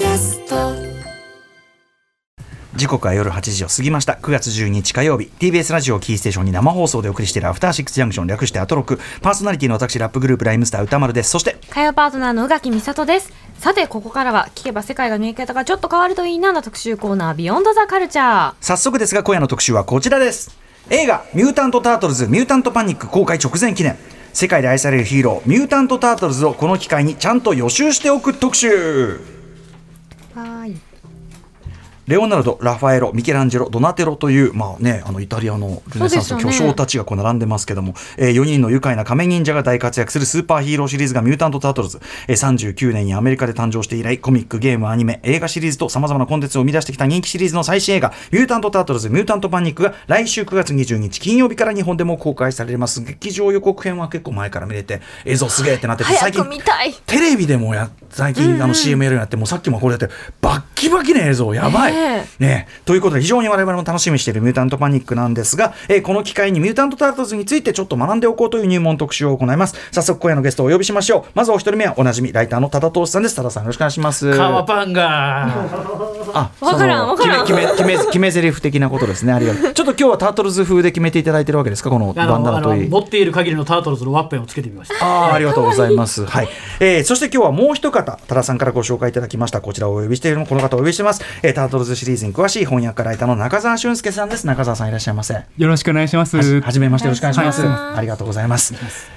キャスト。時刻は夜8時を過ぎました。9月12日火曜日。TBS ラジオキーステーションに生放送でお送りしているアフターシックスジャンクション略してアトロク。パーソナリティの私ラップグループライムスター歌丸です。そして火曜パートナーの宇垣美里です。さてここからは聞けば世界が見え方がちょっと変わるといいなの特集コーナービヨンドザカルチャー。早速ですが今夜の特集はこちらです。映画「ミュータント・タートルズミュータント・パニック」公開直前記念。世界で愛されるヒーローミュータント・タートルズをこの機会にちゃんと予習しておく特集はいレオナルド、ラファエロ、ミケランジェロ、ドナテロという、まあね、あのイタリアのルネサンスの巨匠たちがこう並んでますけども、えー、4人の愉快な仮面忍者が大活躍するスーパーヒーローシリーズがミュータント・タートルズ、えー、39年にアメリカで誕生して以来、コミック、ゲーム、アニメ、映画シリーズと様々なコンテンツを生み出してきた人気シリーズの最新映画、ミュータント・タートルズ、ミュータント・パニックが来週9月20日金曜日から日本でも公開されます。劇場予告編は結構前から見れて、映像すげえってなってて、最近、テレビでもや、最近あの CM やるようになって、もうさっきもこれやって、バッキバキな映像、やばい。ねということで非常に我々も楽しみにしているミュータントパニックなんですが、えー、この機会にミュータントタートルズについてちょっと学んでおこうという入門特集を行います。早速今夜のゲストをお呼びしましょう。まずお一人目はおなじみライターの多田投資さんです。多田さんよろしくお願いします。カワパンが。あ、わからんわからん。決め決め決め台詞的なことですね。ありがとう。ちょっと今日はタートルズ風で決めていただいてるわけですか？このバンダナといい。持っている限りのタートルズのワッペンをつけてみました。ああ、ありがとうございます。はい。えー、そして今日はもう一方多田さんからご紹介いただきました。こちらをお呼びしているのこの方をお呼びしてます。えー、タートルズシリーズに詳しい翻訳家ライターの中澤俊介さんです。中澤さんいらっしゃいませ。よろしくお願いします。はじめましてよろしくお願いします。ありがとうございます。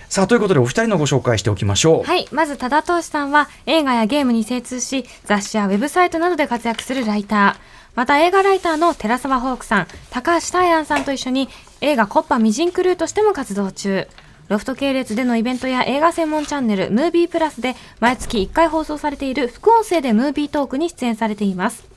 さあということでお二人のご紹介しておきましょう。はい。まず多田投資さんは映画やゲームに精通し雑誌やウェブサイトなどで活躍するライター。また映画ライターの寺澤ホークさん高橋大安さんと一緒に映画コッパミジンクルーとしても活動中。ロフト系列でのイベントや映画専門チャンネル、ムービープラスで毎月1回放送されている副音声でムービートークに出演されています。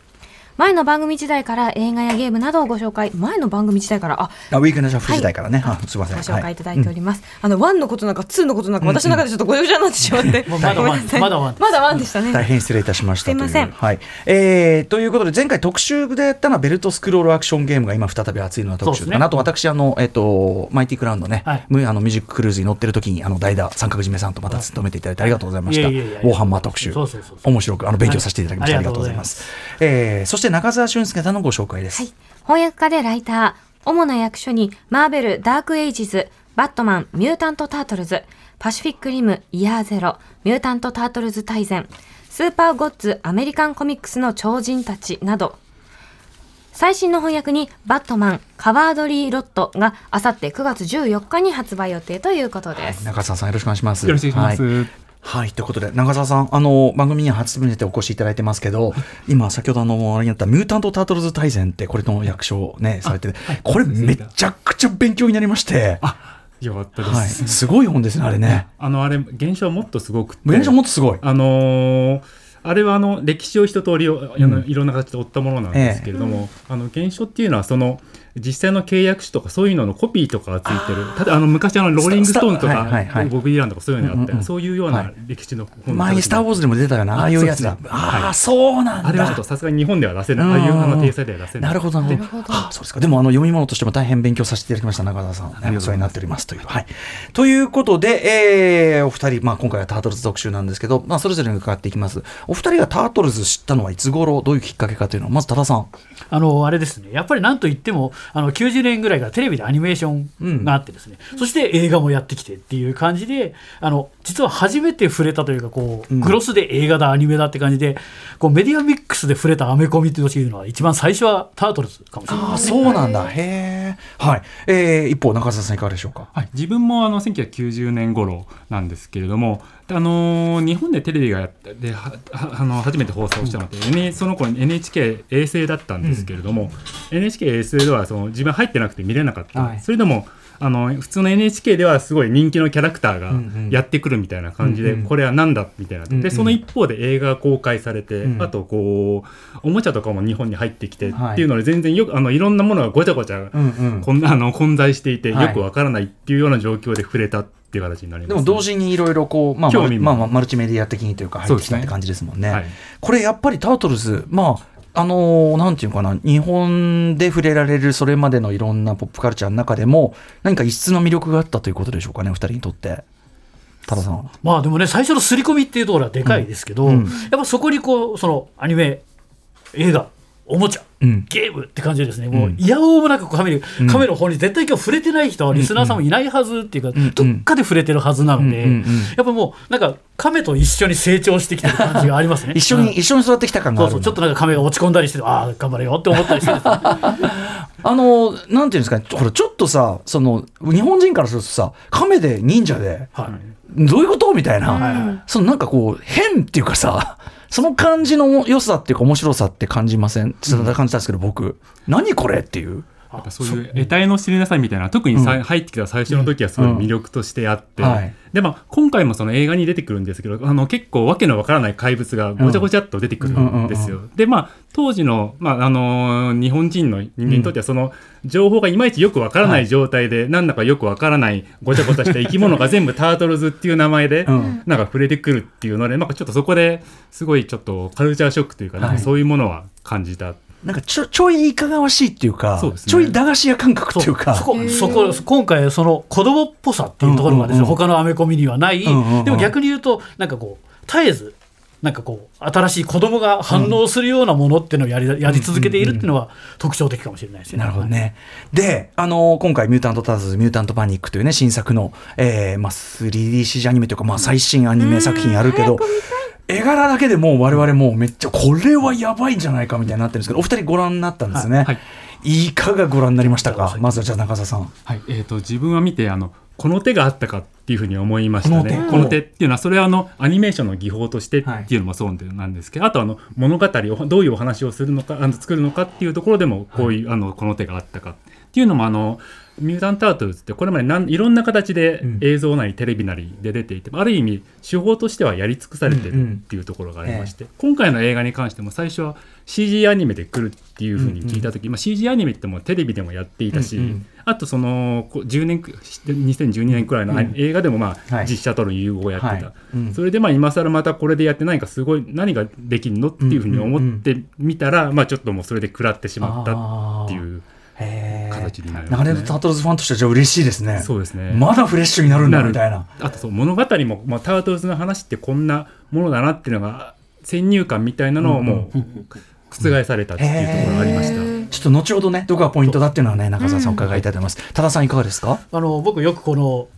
前の番組時代から映画やゲームなどをご紹介。前の番組時代から？あ。あウィークナシャフ時代からね、はい、すみません。ご紹介いただいております、はい。あのワンのことなんかツーのことなんか、私の中でちょっとごちゃごちゃになってしまって、まだワンまだワンまだワンでしたね。大変失礼いたしましたすみません。はい。えー、ということで前回特集でやったのはベルトスクロールアクションゲームが今再び熱いのは特集かな、と私あのえっ、ー、とマイティクラウンね、はい、あのミュージッククルーズに乗ってる時にあの代打三角締めさんとまた務めていただいてありがとうございました、ウォーハンマー特集面白くあの勉強させていただきました、ありがとうございます、えー、そして中澤俊介方のご紹介です。はい。翻訳家でライター、主な役所に、マーベル、ダークエイジズ、バットマン、ミュータント・タートルズ、パシフィック・リム、イヤーゼロ、ミュータント・タートルズ大全、スーパーゴッツ・アメリカンコミックスの超人たちなど、最新の翻訳に、バットマン、カワードリー・ロットがあさって9月14日に発売予定ということです。はい、中澤さんよろしくお願いします。よろしくお願いします。はいはい、ということで、長澤さん、あの番組に初めてお越しいただいてますけど、今、先ほどあの、あれにあったミュータント・タートルズ大全って、これの役所ね、されてて、はい、これ、めちゃくちゃ勉強になりまして。よかったです、はい、すごい本ですね、あれね。あの、あれ、現象はもっとすごくて。現象もっとすごい。あのーあれはあの歴史を一通りいろんな形で追ったものなんですけれども、ええ、あの現象っていうのはその実際の契約書とかそういうののコピーとかがついてる。ただあの昔あのローリング・ストーンとか、はいはい、ボビー・ディランとかそういうのがあって、うんうん、そういうような歴史の本前に「スター・ウォーズ」でも出たよなああいうやつだ。ああ、そうなんだ。あれはちょっとさすがに日本では出せない。ああいうあの体裁では出せない。なるほど。なるほどそうですか。でもあの読み物としても大変勉強させていただきました中田さん。お世話になっておりますという。はい。ということで、えー、お二人、まあ、今回はタートルズ特集なんですけど、まあ、それぞれに伺っていきます。お二人がタートルズ知ったのはいつ頃？どういうきっかけかというのはまず多田さん。あのあれですね。やっぱりなんといってもあの90年ぐらいからテレビでアニメーションがあってですね、うん、そして映画もやってきてっていう感じであの実は初めて触れたというかこう、グロスで映画だアニメだって感じでこうメディアミックスで触れたアメコミっていうのは一番最初はタートルズかもしれない、ね、あそうなんだ。へえ、はい。えー、一方中澤さんいかがでしょうか、はい、自分もあの1990年頃なんですけれどもあのー、日本でテレビがやってではあの初めて放送したので、うん、その頃 NHK 衛星だったんですけれども、うん、NHK 衛星ではその自分入ってなくて見れなかった、はい、それでもあの普通の NHK ではすごい人気のキャラクターがやってくるみたいな感じで、うんうん、これは何だみたいな、うんうん、でその一方で映画が公開されて、うん、あとこうおもちゃとかも日本に入ってきてっていうので全然よくあのいろんなものがごちゃごちゃ、うんうん、こんあの混在していてよくわからないっていうような状況で触れたっていう形になります、ね、でも同時にいろいろこう、まあ、まあ、マルチメディア的にというか入ってきたって感じですもんね。ね。はい、これやっぱりタートルズまああのー、なんていうかな、日本で触れられるそれまでのいろんなポップカルチャーの中でも、何か異質の魅力があったということでしょうかね、お二人にとって。多田さん。まあでもね最初の刷り込みっていうところはでかいですけど、うんやっぱそこにこうそのアニメ映画おもちゃ、うん。ゲームって感じでですね、もういやおうもなくカメに、カメの方に絶対今日触れてない人はリスナーさんもいないはずっていうか、ん。どっかで触れてるはずなので、うん。うん。うん。やっぱもうなんかカメと一緒に成長してきてる感じがありますね。一緒に、うん。一緒に育ってきた感がそうそうちょっとなんかカメが落ち込んだりしてああ頑張れよって思ったりして あの、なんていうんですかね、ほら、ちょっとさ、その、日本人からするとさ、亀で忍者で、はい。どういうこと？みたいな、そのなんかこう、変っていうかさ、その感じの良さっていうか面白さって感じません？そん感じたんですけど、僕。何これっていう。やっぱそういう得体の知りなさいみたいな特にさ、入ってきた最初の時はすごい魅力としてあって、うん。はい。でまあ、今回もその映画に出てくるんですけどあの結構わけのわからない怪物がごちゃごちゃっと出てくるんですよ。でまあ当時の、まああのー日本人の人間にとってはその情報がいまいちよくわからない状態で、なんだかよくわからないごちゃごちゃした生き物が全部タートルズっていう名前で、うん。なんか触れてくるっていうので、なんかちょっとそこですごいちょっとカルチャーショックというか、なんかそういうものは感じた。なんかちょちょいいかがわしいっていうかね。ちょい駄菓子屋感覚っていうか。そこそこ今回その子供っぽさっていうところがですね、うんうんうん。他のアメコミにはない、んうんうん。でも逆に言うとなんかこう絶えずなんかこう新しい子供が反応するようなものっていうのをやりやり続けているっていうのは特徴的かもしれないですね。なるほどね。で、あのー今回、ミュータント・ターズ・ミュータント・パニックというね、新作の、えーまあ、3DCG アニメというか、まあ、最新アニメ作品やるけど、絵柄だけでもう我々もうめっちゃ、これはやばいんじゃないかみたいになってるんですけど、お二人ご覧になったんですね。はい。いかがご覧になりましたか？まずはじゃあ中澤さん。はい。えー、と自分は見てあのこの手があったかっていうふうに思いましたね。この手？この手っていうのはそれはあのアニメーションの技法としてっていうのもそうなんですけど、あとあの物語をどういうお話をするのかあの作るのかっていうところでもこういう、あのこの手があったかっていうのもあのミュータント・タートルズってこれまでなんいろんな形でうん。映像なりテレビなりで出ていて、ある意味手法としてはやり尽くされてるっていうところがありまして、今回の映画に関しても最初は CG アニメで来るっていうふうに聞いた時、まあ、CG アニメってもうテレビでもやっていたし、うんうんあとそのこう10年く2012年くらいのうん映画でもまあはい。実写との融合をやってた、はい。うん。それでまあ今更またこれでやって何かすごい何ができるのっていうふうに思ってみたら、まあちょっともうそれで食らってしまったっていう形になりますね流れるタートルズファンとしてはじゃあ嬉しいですね。そうですねまだフレッシュになるんだみたいな。あとそう物語も、まあ、タートルズの話ってこんなものだなっていうのが先入観みたいなのをもう覆されたっていうところがありました。ちょっと後ほどね、どこがポイントだっていうのはね、中澤さん伺いたいと思います。多田さんいかがですか？あの僕よくこの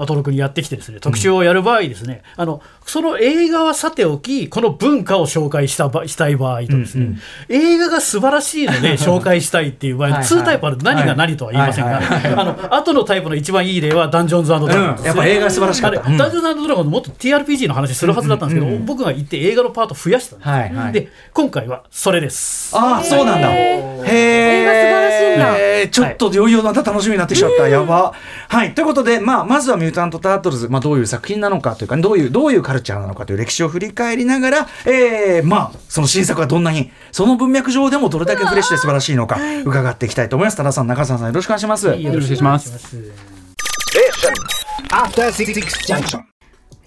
アトロクにやってきてですね特集をやる場合ですね、あのその映画はさておきこの文化を紹介したばしたい場合とですね、うんうん。映画が素晴らしいので 紹介したいっていう場合はいはい。2タイプある何が何とは言いませんが、あの後のタイプの一番いい例はダンジョンズドラゴンズね。うん。やっぱ映画素晴らしかった。ダンジョンズドラゴンズもっと TRPG の話するはずだったんですけど、うんうんうん。僕が言って映画のパート増やしたんです、はいはい。で今回はそれです。ああ、そうなんだ。へえ。映画素晴らしいんだ。ちょっといよいよまた楽しみになってきちゃった。やば。はい。ということで、まあ、まずはミュータント・タートルズ、まあ、どういう作品なのかというか、どういう、どういうカルチャーなのかという歴史を振り返りながら、えー、まあ、その新作がどんなに、その文脈上でもどれだけフレッシュで素晴らしいのか、伺っていきたいと思います。多田さん、中澤さん、よろしくお願いします。よろしくお願いします.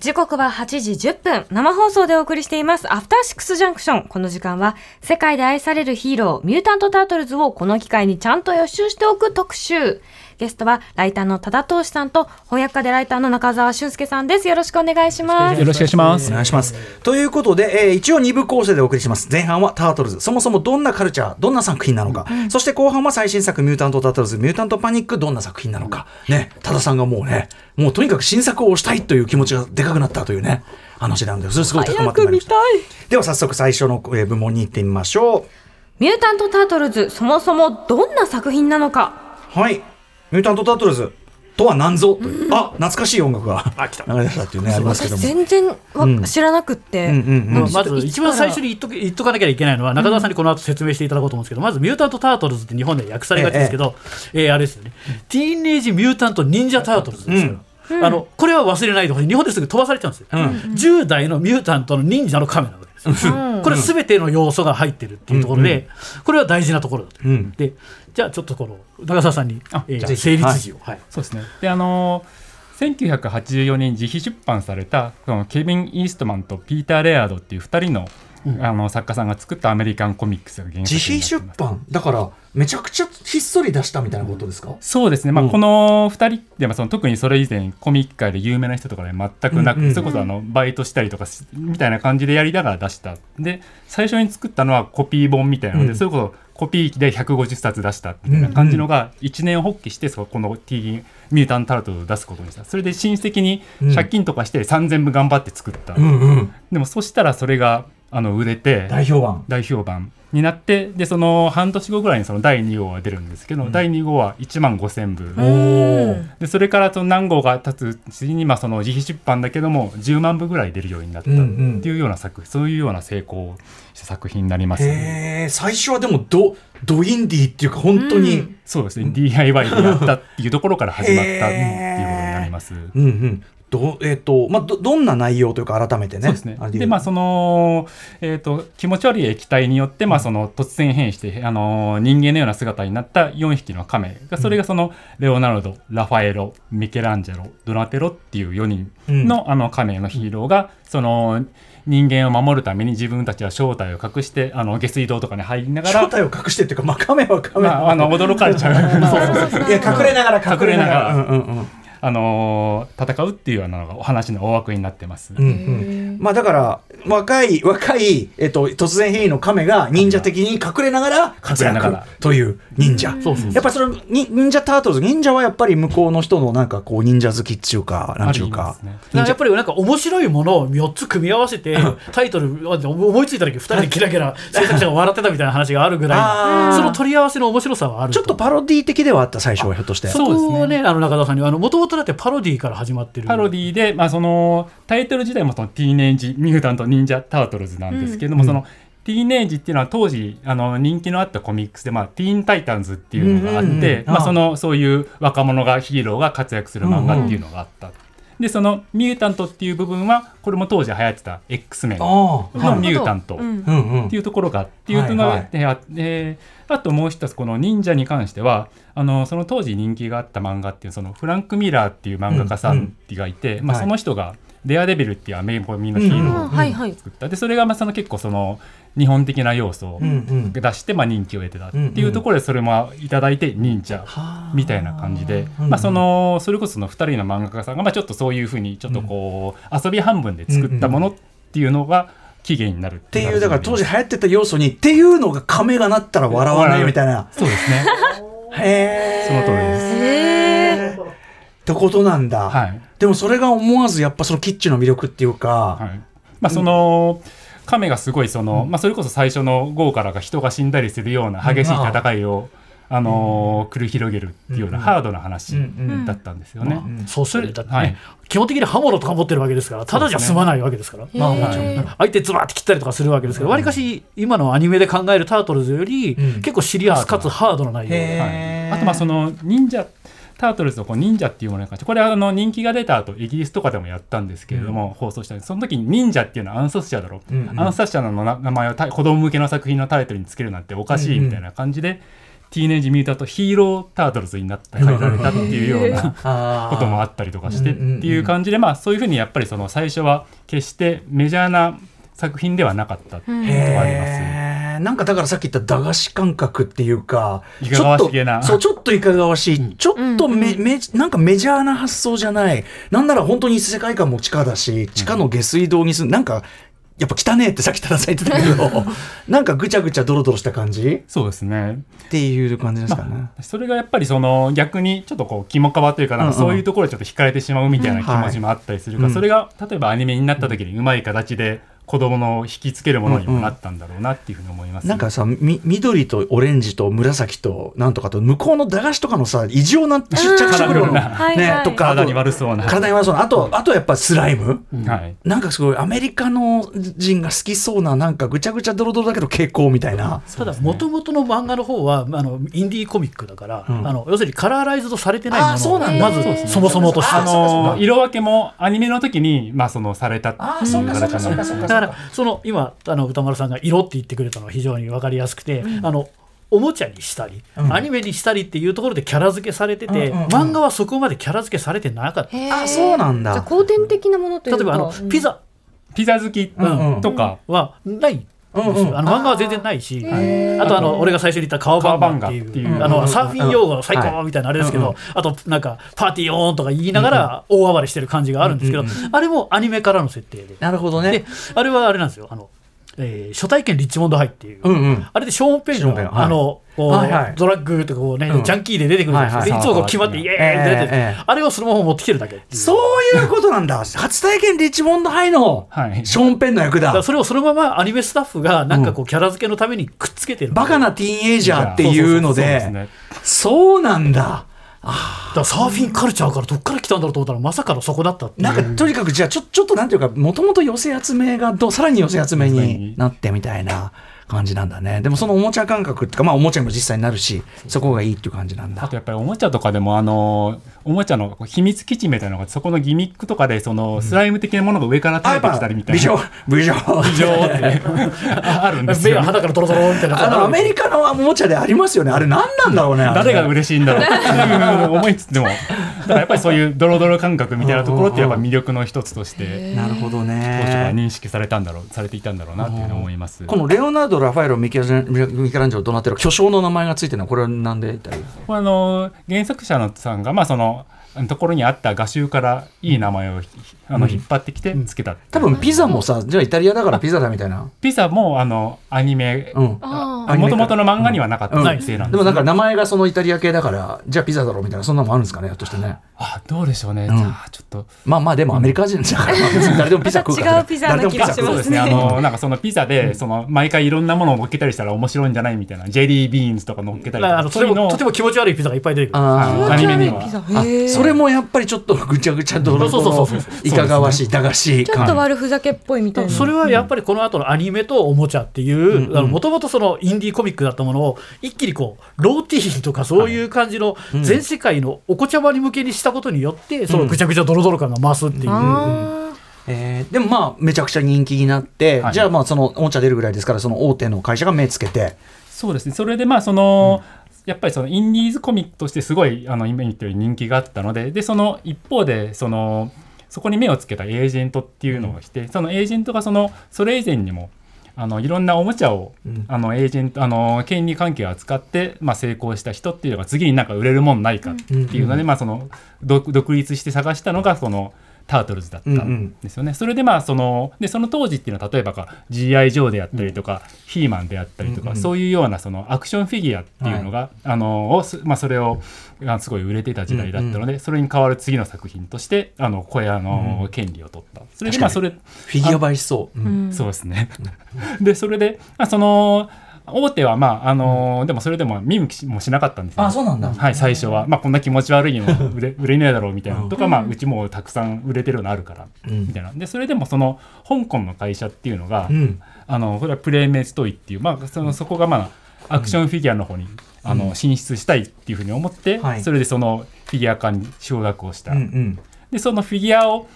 時刻は8時10分。生放送でお送りしています。アフターシックスジャンクション。この時間は、世界で愛されるヒーロー、ミュータント・タートルズをこの機会にちゃんと予習しておく特集。ゲストは、ライターの多田投資さんと、翻訳家でライターの中澤俊介さんです。よろしくお願いします。よろしくお願いしますお願いします。ということで、えー一応2部構成でお送りします。前半はタートルズ。そもそもどんなカルチャー、どんな作品なのか。そして後半は最新作ミュータント・タートルズ、ミュータント・パニック、どんな作品なのか。ね、多田さんがもうね、もうとにかく新作を推したいという気持ちがでかくなったというね、話なんで、それすごい高まってまいりました。では早速最初のえー部門に行ってみましょミュータント・タートルズ、そもそもどんな作品なのか。う。はい。ミュータント・タートルズとは何ぞ？という、あ、懐かしい音楽が流れ出したっていうね、ありますけど私も。全然わ、うん。知らなくって。うんうんうん。まず一番最初に言っとけ言っとかなきゃいけないのは、中澤さんにこの後説明していただこうと思うんですけど、まずミュータント・タートルズって日本で訳されがちですけど、えーあれですよね、ティーンエイジ・ミュータント・忍者・タートルズですよ。あのこれは忘れないでほしい。日本ですぐ飛ばされちゃうんですよ、10代のミュータントの忍者のカメなわけですよ、これ全ての要素が入ってるっていうところで、これは大事なところだと、ん。でじゃあちょっとこの中澤さんにあ、えー成立時を、はい。そうですね。で、あのー1984年自費出版されたこのケビン・イーストマンとピーター・レアードっていう2人のあの作家さんが作ったアメリカンコミックスが原作自ます。費出版？だからめちゃくちゃひっそり出したみたいなことですか、そうですね、まあ、うん。この2人でもその特にそれ以前コミック界で有名な人とかで全くなく、うんうん。それこそあのバイトしたりとかしみたいな感じでやりながら出した。で最初に作ったのはコピー本みたいなので、うん。それこそコピー機で150冊出したみたいな感じのが一年発起してそこの T ミュータントタルトを出すことにした。それで親戚に借金とかして3000部頑張って作った、うんうん。でもそしたらそれがあの売れて大評判。大評判になってでその半年後ぐらいにその第2号が出るんですけど、第2号は1万5000部、でそれからその何号が経つうちにまあその自費出版だけども10万部ぐらい出るようになったってうんうん。いうような作、そういうような成功をした作品になります、ね。最初はでもドドインディーっていうか本当に、そうですね。DIY でやったっていうところから始まったっていうことになります。うんうんどえっ、とまあどどんな内容というか改めてね。そうですね。でまあその、えー、と気持ち悪い液体によって、まあ、その突然変異して、あの人間のような姿になった4匹の亀がそれがそのレオナルドラファエロミケランジェロドナテロっていう4人の,、あの亀のヒーローがその人間を守るために自分たちは正体を隠してあの下水道とかに入りながら正体を隠してっていうか、まあ、カメはカメ、まあ、あの驚かれちゃう。そうそうそう。いや隠れながら隠れながら。隠れながら。うんうんうんあの戦うっていうようなのがお話の大枠になってます。うんうんまあだから若い若い、えっと、突然変異の亀が忍者的に隠れながら活躍という忍者、そうそうやっぱそのに忍者タートルズ忍者はやっぱり向こうの人のなんかこう忍者好きっていうかなんていうか。ね。やっぱりなんか面白いものを4つ組み合わせてタイトル思いついた時2人でキラキラ 制作者が笑ってたみたいな話があるぐらいその取り合わせの面白さはあるちょっとパロディ的ではあった最初はひょっとして。そこをね。あの中田さんにもともとだってパロディから始まってる。パロディで、まあ、そのタイトル自体もそのティーネージ・ミュータント・忍者・タートルズなんですけれども、そのティーネージっていうのは当時あの人気のあったコミックスで、まあ、ティーン・タイタンズっていうのがあって、うんうんうん。まあ、ああ。そのそういう若者がヒーローが活躍する漫画っていうのがあった。でそのミュータントっていう部分はこれも当時流行ってた X メンのミュータント。うん。うんうん。っていうところがっていうのが、はいはいであともう一つこの忍者に関してはあのその当時人気があった漫画っていうそのフランク・ミラーっていう漫画家さんがいて、まあ、はい。その人が「デアデビル」っていうアメリカのヒーローをあはいはい。作った。でそれがまあその結構その日本的な要素を出してまあ人気を得てたっていうところでそれもいただいて忍者みたいな感じで、うんまあ、そのそれこそその2人の漫画家さんがまあちょっとそういうふうにちょっとこう遊び半分で作ったものっていうのが起源になるっっていうだから当時流行ってた要素にっていうのが亀がなったら笑わないみたいな。そうですね。へえその通りです。へえってことなんだ、はい。でもそれが思わずやっぱそのキッチンの魅力っていうか、はい。まあ、その、亀がすごいその、まあ、それこそ最初の号からが人が死んだりするような激しい戦いを、あのー繰り広げるっていうようなハードな話うん。だったんですよね。うん。そうするだってね、はい。基本的に刃物とか持ってるわけですからただじゃ済まないわけですから。まあもちろんへー相手ズバーって切ったりとかするわけですけどわりかし今のアニメで考えるタートルズより、うん。結構シリアスかつハードな内容へー。あとまあその忍者タートルズのこう忍者っていうものに関してこれはあの人気が出た後イギリスとかでもやったんですけれども、放送したその時に忍者っていうのは暗殺者だろ、うんうん。暗殺者の名前を子供向けの作品のタイトルにつけるなんておかしいみたいな感じで、ティーネージミュータントヒーロータートルズになって変えられたっていうようなこともあったりとかしてっうんうんうんていう感じでまあそういうふうにやっぱりその最初は決してメジャーな作品ではなかったっていうことがあります。なんかだからさっき言った駄菓子感覚っていうかいかがわしげな。ちょっとそうちょっといかがわしい、ちょっとめ、めなんかメジャーな発想じゃない。なんなら本当に世界観も地下だし地下の下水道にすなんかやっぱ汚ねえってさっき多田さん言ってたけどなんかぐちゃぐちゃドロドロした感じ？そうですね。っていう感じですかね。それがやっぱりその逆にちょっとこう肝皮というかなんかうんうん。そういうところでちょっと惹かれてしまうみたいな気持ちもあったりするから、うん。それが例えばアニメになった時にうまい形で子供の引きつけるものにもなったんだろうなっていうふうに思います、なんかさみ緑とオレンジと紫となんとかと向こうの駄菓子とかのさ異常なちっちゃくしてくるの、カラフルなねとか。あと体に悪そうな。体に悪そうな。あとあとやっぱスライム、はい、なんかすごいアメリカの人が好きそうななんかぐちゃぐちゃドロドロだけど傾向みたいな。ただもともとの漫画の方はあのインディーコミックだから、うん。あの要するにカラーライズドされてないあーそうものなんまずそもそもとして。あの色分けもアニメの時にまあそのされたっていう形になってだか。らその今あの歌丸さんが色って言ってくれたのは非常に分かりやすくて、あのおもちゃにしたり、うん。アニメにしたりっていうところでキャラ付けされてて、うん。うんうん漫画はそこまでキャラ付けされてなかった。あそうなんだ。じゃあ後天的なものというか。例えばあのうん。ピザピザ好きうんうん。とか、はないうんうん。あの漫画は全然ないし、へあとあの俺が最初に言った川バンガっていう川バンガ。っていうあのサーフィン用語最高みたいなあれですけど、あとなんかパーティーオーンとか言いながら大暴れしてる感じがあるんですけど、あれもアニメからの設定で、なるほどね。であれはあれなんですよ。あの、えー初体験リッチモンドハイっていう、うんうん。あれでショーン・ペンショーンペンが、はい。あのはいはい。ドラッグとかこう、ねうん。ジャンキーで出てくるじゃないですか、はいはい。でいつもこう決まってイエーイって出てる、ええあれをそのまま持ってきてるだけそういうことなんだ。初体験リッチモンドハイのはい。ショーンペンの役だ。だそれをそのままアニメスタッフがなんかこうキャラ付けのためにくっつけてる、バカなティーンエイジャーっていうので。そうなんだだからサーフィンカルチャーからどっから来たんだろうと思ったらまさかのそこだったなんかとにかくじゃあちょちょっとなんていうかもともと寄せ集めがどさらに寄せ集めに。なってみたいな感じなんだね。でもそのおもちゃ感覚っていうかまあおもちゃにも実際になるしそこがいいっていう感じなんだ。あとやっぱりおもちゃとかでもあのおもちゃの秘密基地みたいなのがそこのギミックとかでそのスライム的なものが上から垂れてきたりみたいな。美女美女美女ってあ あるんですよ、目が肌からトロトロみたいな。あのアメリカのおもちゃでありますよね。あれ何なんだろうね誰が嬉しいんだろう。思いつつでも。だからやっぱりそういうドロドロ感覚みたいなところってやっぱ魅力の一つとしてなるほど当初はね認識されたんだろうされていたんだろうなっていうふうに思います。このレオナルド・ラファエロミケランジェロ・ドナテロ巨匠の名前がついてるのはこれはなんでだいこれあの原作者のさんがまあそのところにあった画集からいい名前をあのうん引っ張ってきてつけた、多分ピザもさじゃあイタリアだからピザだみたいな。ピザもあのアニメもともとの漫画にはなかったうん。設定なんです、でもなんか名前がそのイタリア系だからじゃあピザだろうみたいなそんなのもあるんですかねひょっとしてね。あどうでしょうね、うん。じゃあちょっとまあまあでもアメリカ人だから、誰でもピザ食うから、違うピザな気がしますそうですねあのなんかそのピザでその毎回いろんなものを乗っけたりしたら面白いんじゃないみたいな。ジェリービーンズとか乗っけたりとかあのとてそういうのとても気持ち悪いピザがいっぱい出てくる。アニメには。それもやっぱりちょっとぐちゃぐちゃドロドそうそうロそうそう。いかがわしい駄菓子ちょっと感悪ふざけっぽいみたいな。それはやっぱりこの後のアニメとおもちゃっていうもともとそのインディーコミックだったものを一気にこうローティーンとかそういう感じの全世界のお子ちゃまに向けにしたことによってそのぐちゃぐちゃドロドロ感が増すっていう。あえーでもまあめちゃくちゃ人気になって、はい。じゃあまあそのおもちゃ出るぐらいですからその大手の会社が目つけて。そうですね。それでまあその、やっぱりそのインディーズコミックとしてすごいあの今言ったように人気があったのででその一方でそのそこに目をつけたエージェントっていうのが来て、そのエージェントがそのそれ以前にもあのいろんなおもちゃを、うん。あのエージェントあの権利関係を扱って、まあ、成功した人っていうのが次になんか売れるもんないかっていうので、まあ、その独独立して探したのがそのタートルズだったんですよね。それでまあそのでその当時っていうのは例えばか G.I. ジョーであったりとか、ヒーマンであったりとか、うんうん。そういうようなそのアクションフィギュアっていうのが、あのをすまあ、それをあすごい売れていた時代だったので、それに代わる次の作品としてあのこれあの、権利を取った。それでまあそれフィギュア映えしそう、そうですね。でそれで、まあ、その大手はまああのでもそれでも見向きもしなかったんですよ、あそうなんだ。はい最初は、まあ、こんな気持ち悪いの売れ 売れねえだろうみたいな。のとか、まあ、うちもうたくさん売れてるのあるから、うん。みたいな。でそれでもその香港の会社っていうのが、うん。あのこれはプレイメイツトイっていう、まあ、そのそこがまあアクションフィギュアの方に、あの進出したいっていうふうに思って、はい。それでそのフィギュア化に承諾をした。うんうん。でそのフィギュアを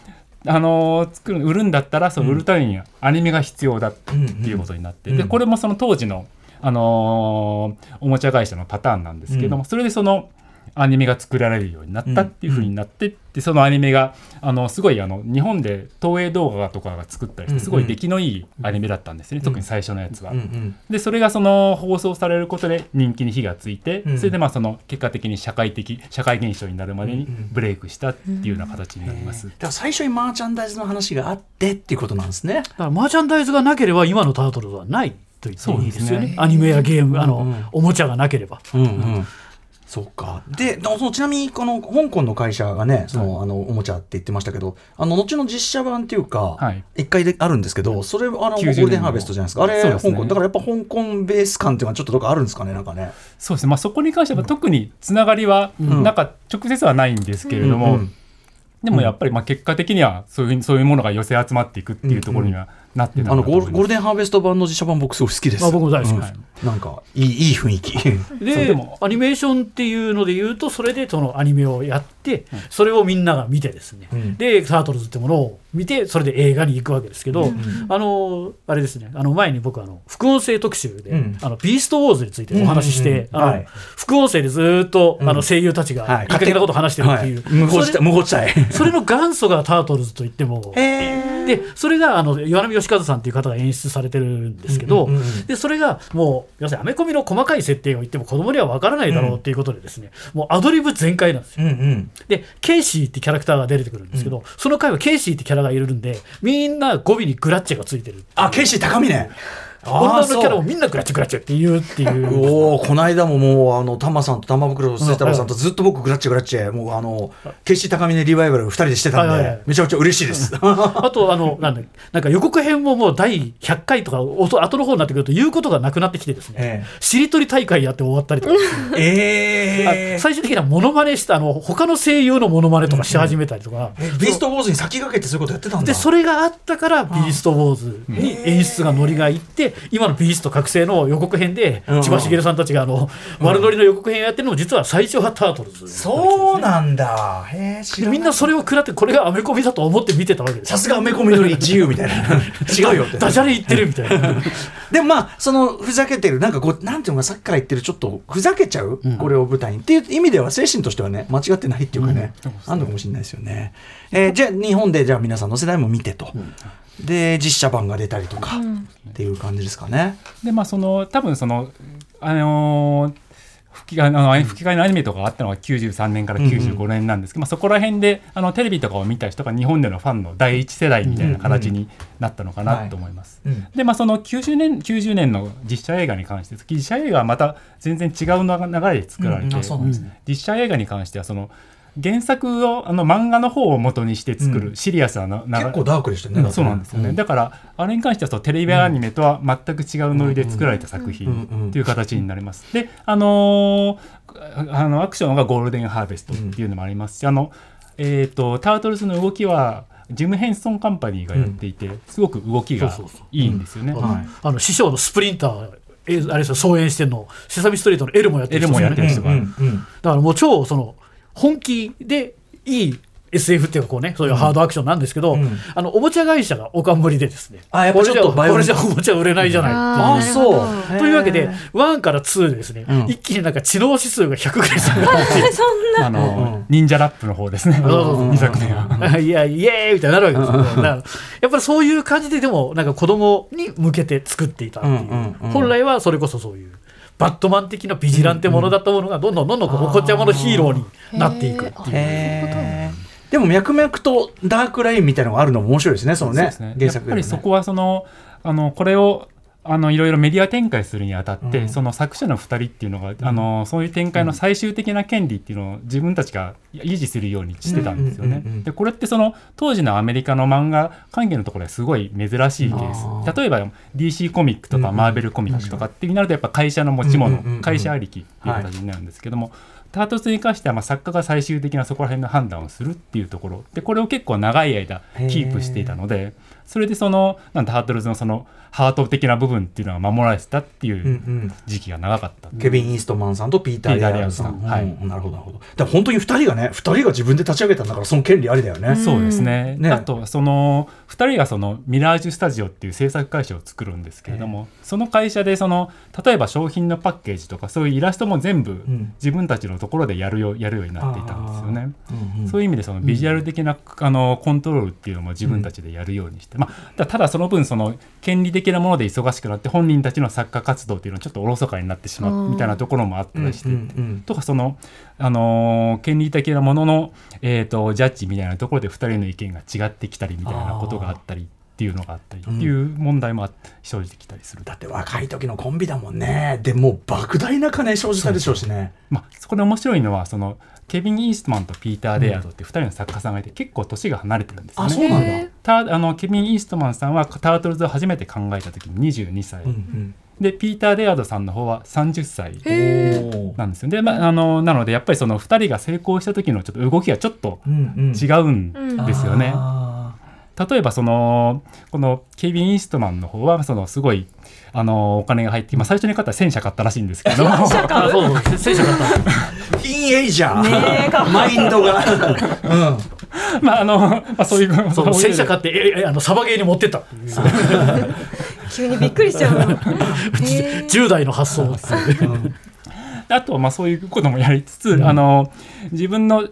あのー作る売るんだったらその売るためにはアニメが必要だっていうことになって、うん。でこれもその当時の、あのーおもちゃ会社のパターンなんですけども、それでそのアニメが作られるようになったっていうふうになって、でそのアニメがあのすごいあの日本で東映動画とかが作ったりしてすごい出来のいいアニメだったんですね、特に最初のやつは。うんうんでそれがその放送されることで人気に火がついて、うん。それでまあその結果的に社会的社会現象になるまでにブレイクしたっていうような形になります。だから最初にマーチャンダイズの話があってっていうことなんですね。だからマーチャンダイズがなければ今のタートルズはないと言っていいですよね。そうですアニメやゲームあの、うん。おもちゃがなければ。うんうん。そうか。でそのちなみにこの香港の会社がねその、あのおもちゃって言ってましたけどあの後の実写版っていうか、はい。一回であるんですけどそれあのゴ90ールデンハーベストじゃないですか？あれね香港だからやっぱ香港ベース感っていうのはちょっとどっかあるんですかね？なんかね。そうですね、まあ、そこに関しては特につながりはん。なんか直接はないんですけれども、うんうんでもやっぱりまあ結果的にはそういうそういうものが寄せ集まっていくっていうところにはなってたあのゴールゴールデンハーベスト版の実写版僕すごい好きです。あ僕も大好きです。うん。なんかいいいい雰囲気。ででも。アニメーションっていうので言うとそれでそのアニメをやって、それをみんなが見てですね、うん。でタートルズってものを見てそれで映画に行くわけですけど、あのあれですね。あの前に僕あの副音声特集で、うん。あのビーストウォーズについてお話しして、あのうんうん。うんはい。副音声でずっと、うん。あの声優たちがはい。勝手なことを話してるっていう、はい。無法地帯。それの元祖がタートルズと言ってもへでそれがあの岩波義和さんっていう方が演出されてるんですけど、うんうんうんでそれがもう要するにアメコミの細かい設定を言っても子供には分からないだろうっていうことでですね、もうアドリブ全開なんですよ。うんうん。でケイシーってキャラクターが出てくるんですけど、その回はケイシーってキャラがいるんでみんな語尾にグラッチェがついてるあケイシー高峰女のキャラももみんなグラッチェグラッチェって言うっていう。おおこの間ももうあのタマさんと玉袋末太郎さんとずっと僕グラッチェグラッチェもうあのケイシー高峰リバイバル2人でしてたんでめちゃくちゃ嬉しいです。あとあのなんだなんか予告編ももう第100回とか後の方になってくると言うことがなくなってきてですね、えしりとり大会やって終わったりとか。えあ最終的にはモノマネしたあの他の声優のモノマネとかし始めたりとか、ビーストウォーズに先駆けてそういうことやってたんだ。でそれがあったからビーストウォーズに演出がノリがいって今のビースト覚醒の予告編でうん千葉茂さんたちがあの悪ノリの予告編やってるのも実は最初はタートルズ。そうなんだ。へえみんなそれを食らってこれがアメコミだと思って見てたわけですさすがアメコミの自由みたいな。違うよって。ダジャレ言ってるみたいな。でもまあそのふざけてるなんかこうなんていうのかさっきから言ってるちょっとふざけちゃう、これを舞台にっていう意味では精神としてはね間違ってないっていうかね、あんのかもしれないですよね、えーじゃあ日本でじゃあ皆さんの世代も見てと、で実写版が出たりとか、っていう感じですかね。でまあその多分そのあのー吹き替えあの吹き替えのアニメとかがあったのが93年から95年なんですけど、まあ、そこら辺であのテレビとかを見た人が日本でのファンの第一世代みたいな形になったのかなと思います。うん。でまあその90年 ,90 年の実写映画に関して実写映画はまた全然違う流れで作られて、うん。うなんですね。実写映画に関してはその原作をあの漫画の方を元にして作るうん。シリアスなな結構ダークでしたよね、うんそうなんですよね、だからあれに関してはそうテレビアニメとは全く違うノリで作られた作うんうん品という形になります。であのーあのアクションがゴールデンハーベストっていうのもありますし、あのえー、とタートルズの動きはジム・ヘンソンカンパニーがやっていて、すごく動きがいいんですよね。はい。あの師匠のスプリンターえあれですよ操演してんのセサミストリートの L もやってる L もやってるだ人が。うんうんからもう超その本気でいい SF っていうかこうねそういうハードアクションなんですけど、うん。あのおもちゃ会社がおかんぶりでですねあやっぱちょっとこれじゃレンスこれじゃおもちゃ売れないじゃないっていう。あそう。というわけでへー1から2でですね、うん。一気になんか知能指数が100ぐらい下がって。そんな。あの、うん。うん忍者ラップの方ですね、そうそうそう2作目は。いやイエーイみたいになるわけですよ、だからやっぱりそういう感じででもなんか子供に向けて作っていたっていう,、うんうんうん。本来はそれこそそういうバットマン的なビジランテものだったものがどんどんどんどんこうお子ちゃまのヒーローになっていくっていう。でも脈々とダークラインみたいなのがあるのも面白いですねそのねそうですね。原作ね。やっぱりそこはそのあのこれをあのいろいろメディア展開するにあたって、うん。その作者の2人っていうのが、あのそういう展開の最終的な権利っていうのを自分たちが維持するようにしてたんですよね。うんうんうんうんでこれってその当時のアメリカの漫画関係のところですごい珍しいケーあスー。例えば DC コミックとかうんうんマーベルコミックとかってなるとやっぱ会社の持ち物、うんうんうんうん。会社ありきっていう形になるんですけども、タートルズに関してはまあ作家が最終的なそこら辺の判断をするっていうところ。でこれを結構長い間キープしていたのでそれでそのなんだタートルズのそのハート的な部分っていうのが守られてたっていうんううん。時期が長かった、ケビン・イーストマンさんとピーター・レアルさん。はいうん。なるほど、なるほど。でも本当に2人がね、2人が自分で立ち上げたんだから、その権利ありだよね。そうですね,、ね。あとはその2人がそのミラージュスタジオっていう制作会社を作るんですけれども、その会社でその例えば商品のパッケージとかそういうイラストも全部ん。自分たちのところでやるよやるようになっていたんですよね。うんうんそういう意味でそのビジュアル的な、あのコントロールっていうのも自分たちでやるようにして、まあ、たただその分その権利的なもので忙しくなって本人たちの作家活動っていうのはちょっとおろそかになってしまうみたいなところもあったりして、うんうんとかその、あのー権利的なものの、えー、とジャッジみたいなところで2人の意見が違ってきたりみたいなことがあったりっていうのがあったりっていう問題もあ生じてきたりする。だって若い時のコンビだもんね。でもう莫大な金生じたでしょうしね。まあ、そこで面白いのはそのケビン・イーストマンとピーター・デアードって2人の作家さんがいて結構年が離れてるんですよあ、ね。そうなんだ。へたあのケビン・イーストマンさんはタートルズを初めて考えた時に22歳、うんうん。でピーター・デアードさんの方は30歳。なんですよ。で、まあ、あのなのでやっぱりその2人が成功した時のちょっと動きがちょっとうんうん。違うんですよね。あ例えばそのこのケビン・イーストマンの方はそのすごいあのお金が入って、まあ、最初に買ったら戦車買ったらしいんですけど。あそうそう？戦車だった。んですーティー。ンエイジャー。マインドが。うん。まああの、まあ、そういうそう戦車買ってええあのサバゲーに持ってった。急にびっくりしちゃう。の。へー10代の発想あとはまあそういうこともやりつつ、あの自分の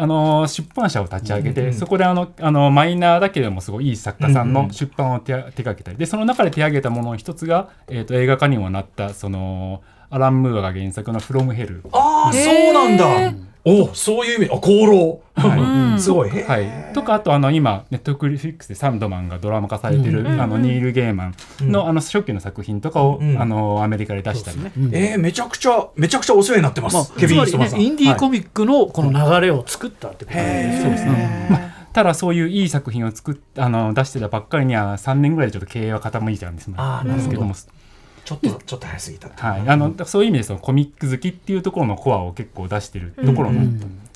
あの出版社を立ち上げて、うんうんそこであのあのマイナーだけでもすごいいい作家さんの出版を手,、手掛けたり。でその中で手掛けたものの一つが、えー、と映画化にもなったそのアラン・ムーアが原作の「フロムヘルああそうなんだ。おそういう意味あ功労。はい。すごい。はい、とかあとあの今ネットフリックスでサンドマンがドラマ化されてる、うん。あのニール・ゲーマンの,、あの初期の作品とかを、うん。あのアメリカで出したり、えーめちゃくちゃめちゃくちゃお世話になってます、まあ、ケビン・ストマンさん。インディーコミミックのこの流れを作ったってことですそうですね。ただそういういい作品を作っあの出してたばっかりには3年ぐらいでちょっと経営は傾いちゃうんですあーなるほど。ですけども、ちょっとちょっと早すぎたはい、あのそういう意味でそのコミック好きっていうところのコアを結構出してるところの、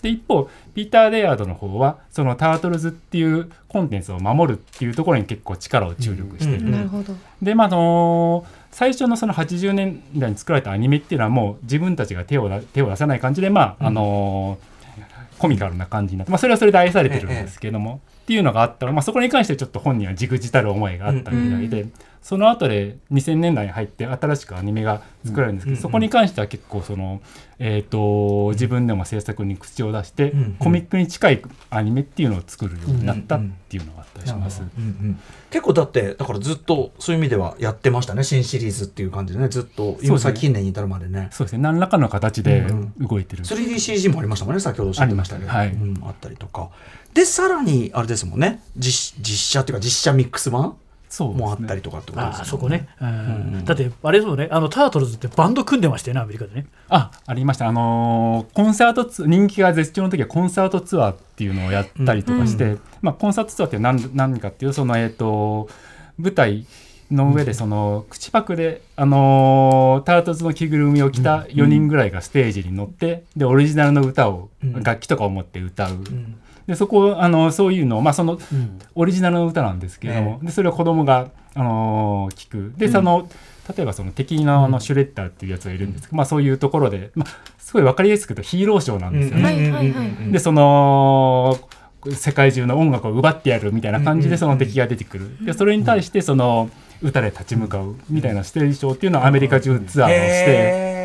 で一方ピーター・レアードの方はそのタートルズっていうコンテンツを守るっていうところに結構力を注力してる、うん。なるほど。でまああの最初のその80年代に作られたアニメっていうのはもう自分たちが手をだ手を出さない感じでまあ、あのコミカルな感じになって、まあ、それはそれで愛されてるんですけども、っていうのがあったら、まあ、そこに関してちょっと本人はじくじたる思いがあったみたいで、その後で2000年代に入って新しくアニメが作られるんですけど、うんそこに関しては結構その、えー、と自分でも制作に口を出して、うんコミックに近いアニメっていうのを作るようになったっていうのがあったりします。うんうん結構だってだからずっとそういう意味ではやってましたね新シリーズっていう感じでね。ずっと今最近年に至るまでね。そうですね。何らかの形でうん動いてる、3DCG もありましたもんね先ほどおっしゃってましたけど。あはい。うん、あったりとか。でさらにあれですもんね。実実写っていうか実写ミックス版もあったりとかってことですよああそこね、だってあれですもんね。あのタートルズってバンド組んでましたよねアメリカでね。あありました。あのーコンサートツ人気が絶頂の時はコンサートツアーっていうのをやったりとかして、まあ、コンサートツアーって何何かっていうとそのえっ、と舞台の上でその口パクで、あのータートルズの着ぐるみを着た4人ぐらいがステージに乗ってでオリジナルの歌を、うん。楽器とかを持って歌う、んでそこあのそういうのを、まあ、そのうん。オリジナルの歌なんですけれども、でそれを子供が、あのー聞く。でその、例えばその敵のあのシュレッダーっていうやつがいるんですけど、まあ、そういうところで、まあ、すごい分かりやすく言うとヒーローショーなんですよね。はいはいはい。でその世界中の音楽を奪ってやるみたいな感じうんうんでその敵が出てくる、でそれに対してその歌で立ち向かうみたいなステージショーっていうのをアメリカ中ツアーをして、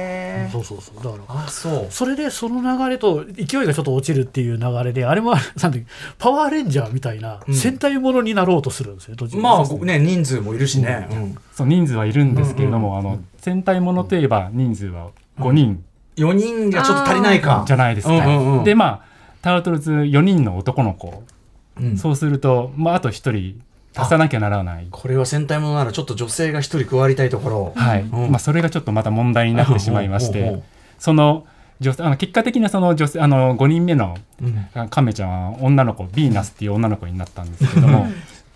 そうそうそう。だからあそう。それでその流れと勢いがちょっと落ちるっていう流れであれもなんてパワーレンジャーみたいなうん。戦隊ものになろうとするんですよ途中でまあごね人数もいるしね、うん。そう人数はいるんですけれども、あの戦隊ものといえば人数は5人。4人がちょっと足りないか。じゃないですか。うんうんうん。でまあタートルズ4人の男の子、うん。そうすると、まあ、あと1人足さなきゃならない。これは戦隊ものならちょっと女性が一人加わりたいところ。はい。うん。まあ、それがちょっとまた問題になってしまいましうんうんうんてその女性あの結果的にその女性あの5人目のうん。カメちゃんは女の子ビーナスっていう女の子になったんですけども。うん。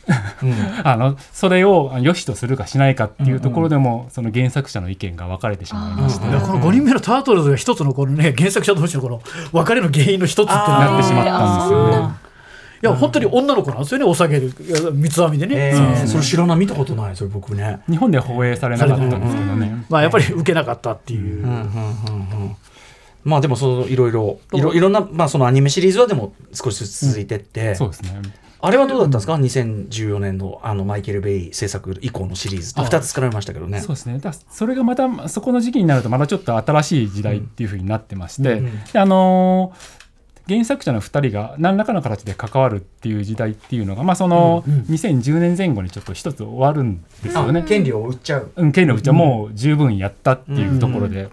あのそれを良しとするかしないかっていうところでも、その原作者の意見が分かれてしまいまして、うん。だからこの5人目のタートルズが一つのこのね。原作者同士のこの別れの原因の一つってなってしまったんですよね。いや本当に女の子なんですよねお下げるいや三つ編みでね、えそうーそれ知らない見たことないそれ僕ね。日本では放映されなかったんですけどね。まあやっぱり受けなかったっていう、うんうんうんうん。まあでもそのいろいろい。ろいろんな、まあ、そのアニメシリーズはでも少しずつ続いてって、そうですね。あれはどうだったんですか、2014年のあのマイケル・ベイ制作以降のシリーズ。ってあ2つ作られましたけどね。そうですね。だそれがまたそこの時期になるとまたちょっと新しい時代っていう風になってまして、うん。であのー原作者の2人が何らかの形で関わるっていう時代っていうのが、まあ、その2010年前後にちょっと一つ終わるんですよね。権利を売っちゃう。うん、権利のう。ちはもう十分やったっていうところで、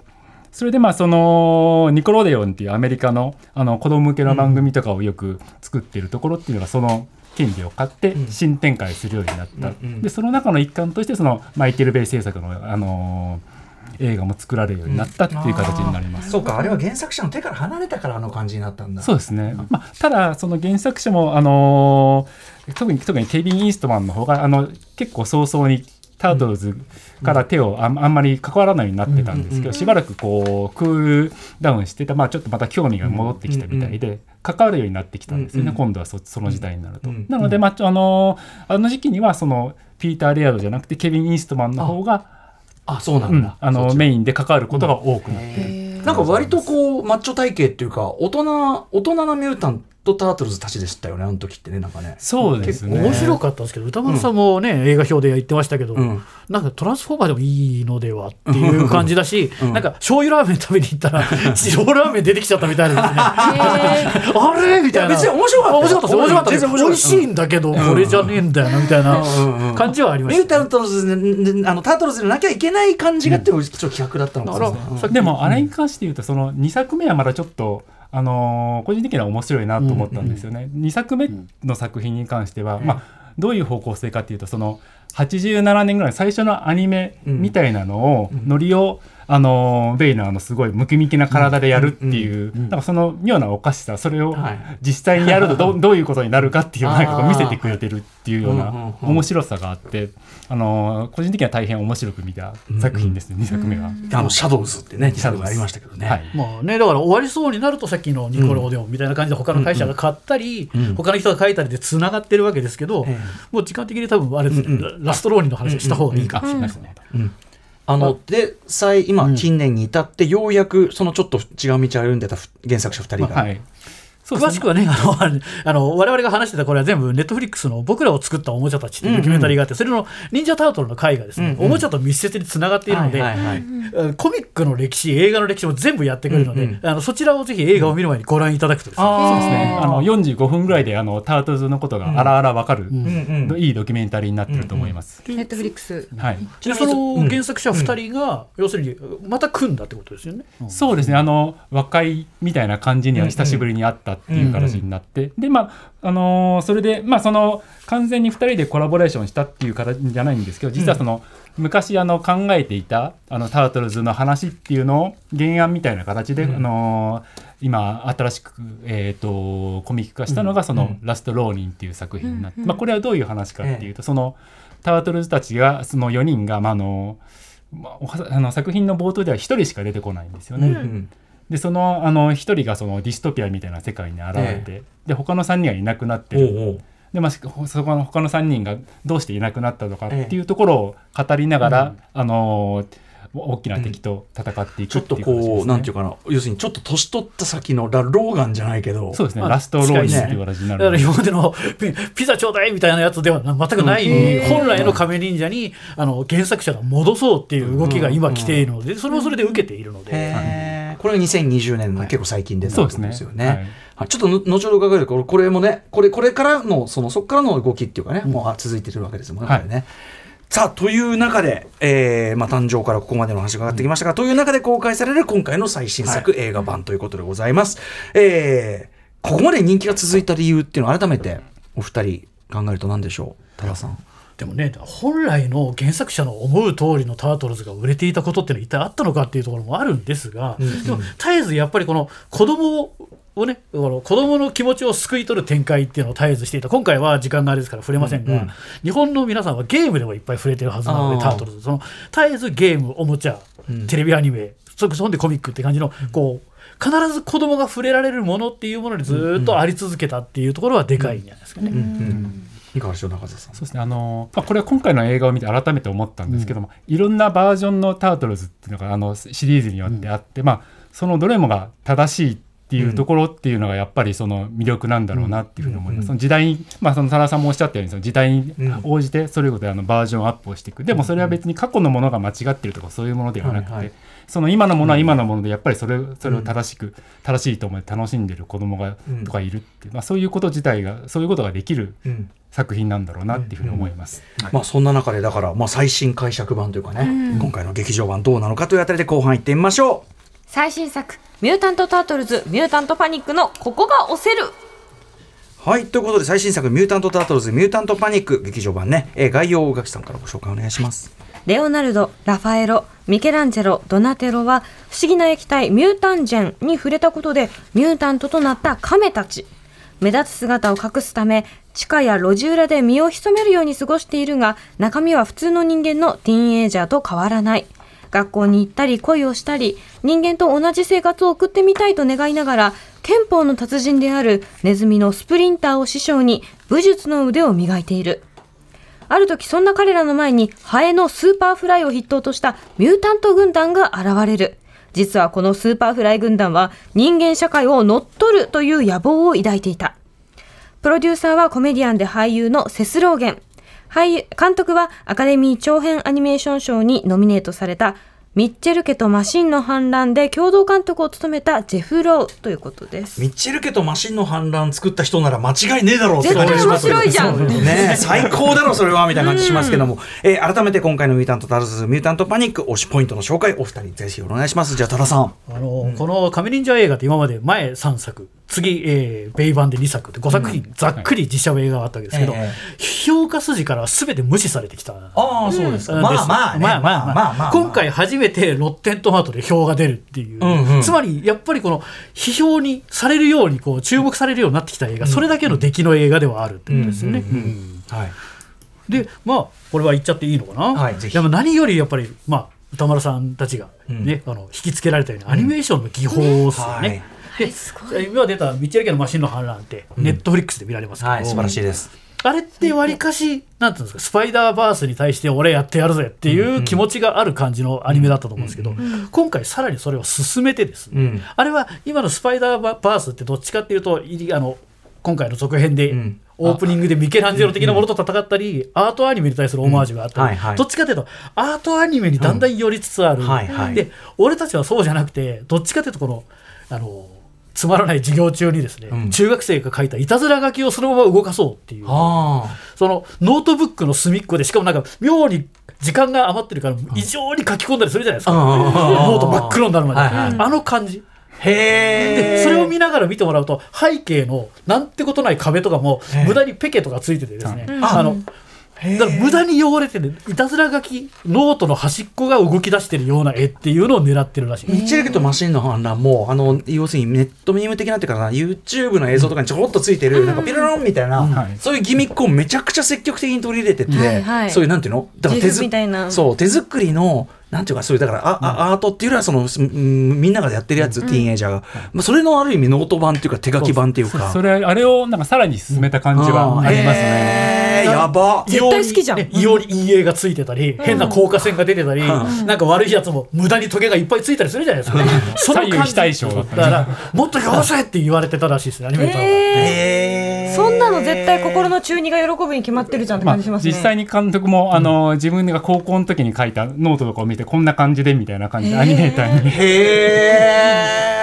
それでまあそのニコロデオンっていうアメリカのあの子供向けの番組とかをよく作ってるところっていうのがその権利を買って新展開するようになった、でその中の一環としてそのマイケル・ベイ制作の、あのー映画も作られるようになったっていう形になります。そうかあれは原作者の手から離れたからあの感じになったんだ。そうですね、まあ、ただその原作者も、あのー特に特にケビン・イーストマンの方があの結構早々にタートルズから手をあんあんまり関わらないようになってたんですけど、しばらくこうクールダウンしてた、まあ、ちょっとまた興味が戻ってきたみたいで、関わるようになってきたんですよね、うん今度はそその時代になると。うんなので、まあ、あのーあの時期にはそのピーター・レアードじゃなくてケビン・イーストマンの方があそうなんだ、うん。あのメインで関わることが多くなってなんか割とこうマッチョ体型っていうか大人大人なミュータント・タートルズたちでしたよねあの時ってねなんかね。そうですね。面白かったんですけど歌丸さんもね、映画表で言ってましたけど、うんなんかトランスフォーマーでもいいのではっていう感じだし、なんか醤油ラーメン食べに行ったら、白ラーメン出てきちゃったみたいなで。すね。あれ？みたいな。別に面白かったよ。面白かった。です面白かった。です全然面白かった美味しいんだけど、これじゃねえんだよな、みたいな。感じはありました。ミュータントズであのタートルズでなきゃいけない感じがっていうちょっと企画だったのかだなからさっきでもあれに関して言うとその2作目はまだちょっと、あのー個人的には面白いなと思ったんですよね。2作目の作品に関しては、まあ、どういう方向性かっていうとその87年ぐらいの最初のアニメみたいなのを、ノリを、あのーベイのあのすごいムキムキな体でやるっていう、なんかその妙なおかしさそれをはい。実際にやるとどう どういうことになるかっていうなんかこう見せてくれてるっていうようなうん面白さがあって、あのー個人的には大変面白く見た作品ですね、2作目は。あのシャドウズってねシャドウがありましたけどね、はい。まあね、だから終わりそうになるとさっきのニコローデオンみたいな感じで他の会社が買ったり、うん。他の人が書いたりでつながってるわけですけど、えもう時間的に多分あれですね、ラストローニンの話をした方がいいかもしれないですね。あので最今、うん。近年に至ってようやくそのちょっと違う道を歩んでたふ原作者2人が、まあはい詳しくはね、あの、あの我々が話してたこれは全部ネットフリックスの僕らを作ったおもちゃたちっていうドキュメンタリーがあって、それの忍者タートルの回がですね、うんうんおもちゃと密接につながっているので、コミックの歴史、映画の歴史も全部やってくるので、うんうんあのそちらをぜひ映画を見る前にご覧いただくとですね、あそうですね。あの45分ぐらいであのタートルズのことがあらあらわかる、うんうんいいドキュメンタリーになってると思います。ネットフリックス。はい。でその原作者2人が、要するにまた組んだってことですよね。そうですね。あの和解みたいな感じには久しぶりに会ったっていう形になって、でまああのーそれでまあその完全に2人でコラボレーションしたっていう形じゃないんですけど、実はその、昔あの考えていたあのタートルズの話っていうのを原案みたいな形で、あのー今新しく、えー、とコミック化したのがその「ラスト・ローニン」っていう作品になって、まあ、これはどういう話かっていうと、そのタートルズたちがその4人が、まああのまあおはあの作品の冒頭では1人しか出てこないんですよね。うんでそのあの一人がそのディストピアみたいな世界に現れて、で他の3人はいなくなってる。おうおう。で、まあ、しそこの他の3人がどうしていなくなったのかっていうところを語りながら、あの大きな敵と戦っていくっちょってとこうなんていうかな。要するにちょっと年取った先のラローガンじゃないけど。そうですね、まあラストローニンっていう形になるだから今までのピピザちょうだいみたいなやつでは全くない、本来の仮面忍者にあの原作者が戻そうっていう動きが今来ているので、それをそれで受けているので、へーこれが2020年の結構最近出たそうですよね。はい。はい。ちょっとの後ほど伺えるけどこれもねこれこれからのそのそこからの動きっていうかね、もうあ続いてるわけですもんね。はい。さあという中で、えーまあ、誕生からここまでの話が上がってきましたが、という中で公開される今回の最新作、映画版ということでございます。えーここまで人気が続いた理由っていうのを改めてお二人考えると何でしょう？多田さん。でもね本来の原作者の思う通りのタートルズが売れていたことっていうのは一体あったのかっていうところもあるんですが、でも絶えずやっぱりこの子供をねこの子供の気持ちを救い取る展開っていうのを絶えずしていた。今回は時間があれですから触れませんが、うんうん。日本の皆さんはゲームでもいっぱい触れてるはずなのでタートルズその絶えずゲームおもちゃ、テレビアニメそそんでコミックって感じのこう必ず子供が触れられるものっていうものにずっとあり続けたっていうところはでかいんじゃないですかね。いかがでしょう中澤さん。そうですねあの、まあ、これは今回の映画を見て改めて思ったんですけども、いろんなバージョンのタートルズっていうのがあのシリーズによってあって、まあ、そのどれもが正しいっていうところっていうのがやっぱりその魅力なんだろうなっていうふうに思います。その時代に、まあ、その多田さんもおっしゃったようにその時代に応じてそれぞれあのバージョンアップをしていく。でもそれは別に過去のものが間違ってるとかそういうものではなくて、はいはいその今のものは今のものでやっぱりそれそれを正しく、正しいと思って楽しんでる子供が、うん。とかいるっていう、まあ、そういうこと自体がそういうことができるうん。作品なんだろうなっていうふうに思います。まあそんな中でだから、まあ、最新解釈版というかね、今回の劇場版どうなのかというあたりで後半行ってみましょう。最新作、ミュータント・タートルズ、ミュータント・パニックのここが押せる。はいということで最新作「ミュータント・タートルズ・ミュータント・パニック」劇場版ね、えー概要を宇垣さんからご紹介お願いします。レオナルド、ラファエロ、ミケランジェロ、ドナテロは不思議な液体ミュータンジェンに触れたことでミュータントとなった亀たち。目立つ姿を隠すため地下や路地裏で身を潜めるように過ごしているが中身は普通の人間のティーンエイジャーと変わらない。学校に行ったり恋をしたり人間と同じ生活を送ってみたいと願いながら拳法の達人であるネズミのスプリンターを師匠に武術の腕を磨いている。ある時そんな彼らの前にハエのスーパーフライを筆頭としたミュータント軍団が現れる。実はこのスーパーフライ軍団は人間社会を乗っ取るという野望を抱いていた。プロデューサーはコメディアンで俳優のセスローゲン。俳優監督はアカデミー長編アニメーション賞にノミネートされたミッチェル家とマシンの反乱で共同監督を務めたジェフ・ローということです。ミッチェル家とマシンの反乱作った人なら間違いねえだろうって絶対感じしますけど面白いじゃん。ね 最高だろそれはみたいな感じしますけども、えー改めて今回のミュータントタートルズミュータントパニック推しポイントの紹介お二人ぜひお願いします。じゃあ多田さん。あのこの仮面忍者映画って今まで前3作次、えー、米版で2作って5作品、ざっくり実写映画があったわけですけど、え評価筋からは全て無視されてきた。ああそうですうんですまあまあね。まあまあまあ今回初めてロッテントマトで票が出るっていう、つまりやっぱりこの批評にされるようにこう注目されるようになってきた映画、それだけの出来の映画ではあるってことですよね。でまあこれは言っちゃっていいのかな、はいでも何よりやっぱりまあ歌丸さんたちがね、あの引きつけられたようにアニメーションの技法ですよね。で今出た「ミッチェル家のマシンの反乱」ってネットフリックスで見られますけど、はい素晴らしいです。あれってわりかし、なんていうんですか、スパイダーバースに対して俺やってやるぜっていう気持ちがある感じのアニメだったと思うんですけど、今回さらにそれを進めてですね、うん。あれは今のスパイダーバースってどっちかっていうと、いあの今回の続編で、ん。オープニングでミケランジェロ的なものと戦ったり、アートアニメに対するオマージュがあったり、うんはいはい。どっちかというと、アートアニメにだんだん寄りつつある、うん。はいはい。で俺たちはそうじゃなくて、どっちかというとこの、あのつまらない授業中にですね、うん。中学生が書いたいたずら書きをそのまま動かそうっていう。あ。そのノートブックの隅っこでしかもなんか妙に時間が余ってるから異常に書き込んだりするじゃないですか、ノート真っ黒になるまで、はいはい。あの感じ。へえ。でそれを見ながら見てもらうと背景のなんてことない壁とかもええ。無駄にペケとかついててですね、うん。あのだから無駄に汚れてていたずら書きノートの端っこが動き出してるような絵っていうのを狙ってるらしい、ミッチェル家とマシンの反乱も、あの、要するにネットミーム的なっていうかな、YouTube の映像とかにちょこっとついてる、なんかピロロンみたいな、はい。そういうギミックをめちゃくちゃ積極的に取り入れてて、はいはい。そういうなんていうの？だから手そう、手作りの、なんていうか、そういう、だから、あ、あアートっていうよりは、その、うんみんながやってるやつ、ティーンエイジャーが。まあ、それのある意味ノート版っていうか、手書き版っていうか。それあれをなんかさらに進めた感じはありますね。やば。絶対好きじゃん異様にね異様に陰影がついてたり、変な効果線が出てたり、なんか悪いやつも無駄にトゲがいっぱいついたりするじゃないですか。その左右非対称だっただから、もっと汚せって言われてたらしいですね、アニメーターは。へーそんなの絶対心の中二が喜ぶに決まってるじゃんってまあ、感じしますね。実際に監督も、あの自分が高校の時に書いたノートとかを見てこんな感じでみたいな感じでアニメーターに。へ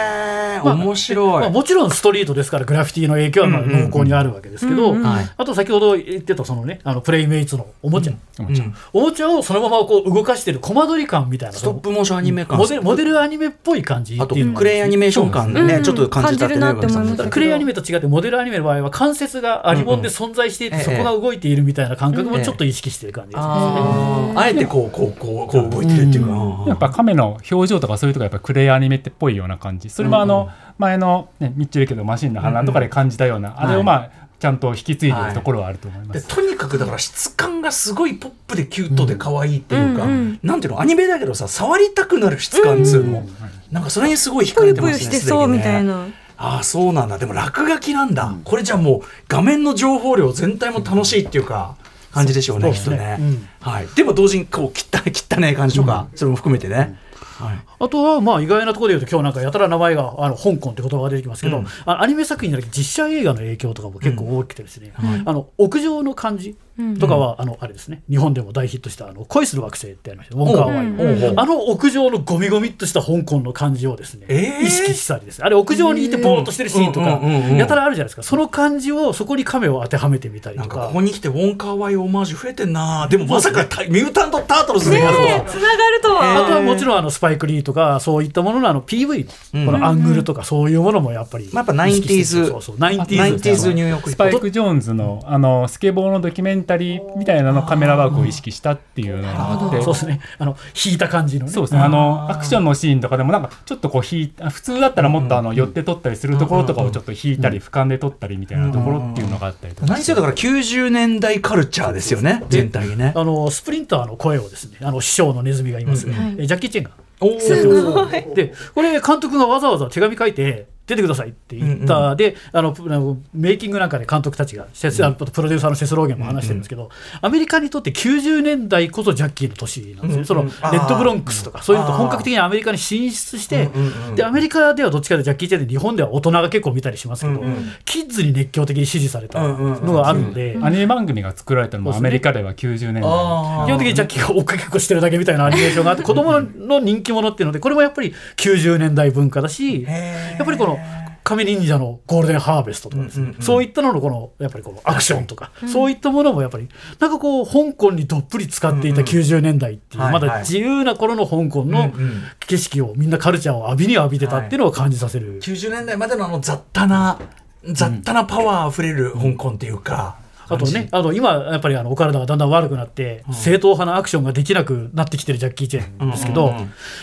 ー面白い。まあ、もちろんストリートですからグラフィティの影響はまあうんうんうん。濃厚にあるわけですけど、うんうんはい。あと先ほど言ってたそのねあのプレイメイツのおもちゃ、おもちゃおもちゃをそのままこう動かしてるコマ撮り感みたいなストップモーションアニメ感。モデルモデルアニメっぽい感じあとっていう。のがクレイアニメーション感ね、うん。ちょっと感じたってね感じるなって思いましただからクレイアニメと違ってモデルアニメの場合は関節がアリモンで存在していて、うんうんそこが動いているみたいな感覚もちょっと意識してる感じですね。あー。あえてこうこうこうこう動いてるっていうか、やっぱ亀の表情とかそういうとこやっぱクレイアニメってっぽいような感じ。それもあの前の、ね、ミッチェル家のマシンの反乱とかで感じたような、あれをまあちゃんと引き継いでるところはあると思いま。ですとにかくだから質感がすごいポップでキュートで可愛いっていうか、うんうん。なんていうのアニメだけどさ触りたくなる質感っつうの、なんかそれにすごい惹かれてますねしてそうみたいな。ああそうなんだ。でも落書きなんだ、これじゃあもう画面の情報量全体も楽しいっていうか感じでしょうねきっとね、うん。はい、でも同時にこう汚い汚い感じとか、それも含めてね、はい、あとはまあ意外なところで言うと今日なんかやたら名前があの香港って言葉が出てきますけど、うん。あアニメ作品じゃなくて実写映画の影響とかも結構大きくてですね、あの屋上の感じとかは、あのあれですね。日本でも大ヒットしたあの恋する惑星ってありましたウォンカーワイン、おうおうおう。あの屋上のゴミゴミっとした香港の感じをですね、えー。意識したりですね。あれ屋上にいてぼーっとしてるシーンとか、うんうんうんうん。やたらあるじゃないですか。その感じをそこにカメを当てはめてみたりとか。なんかここに来てウォンカーワイオマージュ増えてんなでもまさかミュータント・タートルズでやるとは、つながるとは。あとはもちろんあのスパイク・リーとかそういったもののあの PV のこのアングルとかそういうものもやっぱりまあ、やっぱ 90s そうそう 90s 90s ニューヨークスパイク・ジョーンズのあのスケボーのドキュメンタリーみたいなのカメラワークを意識したっていうのがあって。そうですね。あの引いた感じのね。そうですね。あのアクションのシーンとかでもなんかちょっとこう引い普通だったらもっとあの寄って撮ったりするところとかをちょっと引いたり俯瞰で撮ったりみたいなところっていうのがあったりとか。何せだから90年代カルチャーですよね。全体にね。あのスプリンターの声をですね。あの師匠のネズミがいますジャッキー・チェンが。おー。でこれ監督がわざわざ手紙書いて出てくださいって言った、であのプあのメイキングなんかで監督たちが、セスあのプロデューサーのセスローゲンも話してるんですけど、アメリカにとって90年代こそジャッキーの年なんですね、そのレッドブロンクスとか、そういうのと本格的にアメリカに進出して、でアメリカではどっちかというとジャッキー・チェンで日本では大人が結構見たりしますけど、キッズに熱狂的に支持されたのがあるので。アニメ番組が作られたのもアメリカでは90年代。基本的にジャッキーが追っかけっこしてるだけみたいなアニメーションがあって子供の人気者っていうのでこれもやっぱり90年代文化だしやっぱりこの亀忍者のゴールデンハーベストとかですね、そういったののこのやっぱりこのアクションとか、そういったものもやっぱりなんかこう香港にどっぷり使っていた90年代っていう、はいまだ自由な頃の香港の景色をみんなカルチャーを浴びに浴びてたっていうのを感じさせる。90年代までのあの雑多な雑多なパワーあふれる香港っていうか、あとね、あの今、やっぱりあのお体がだんだん悪くなって、正統派なアクションができなくなってきてるジャッキー・チェンですけど、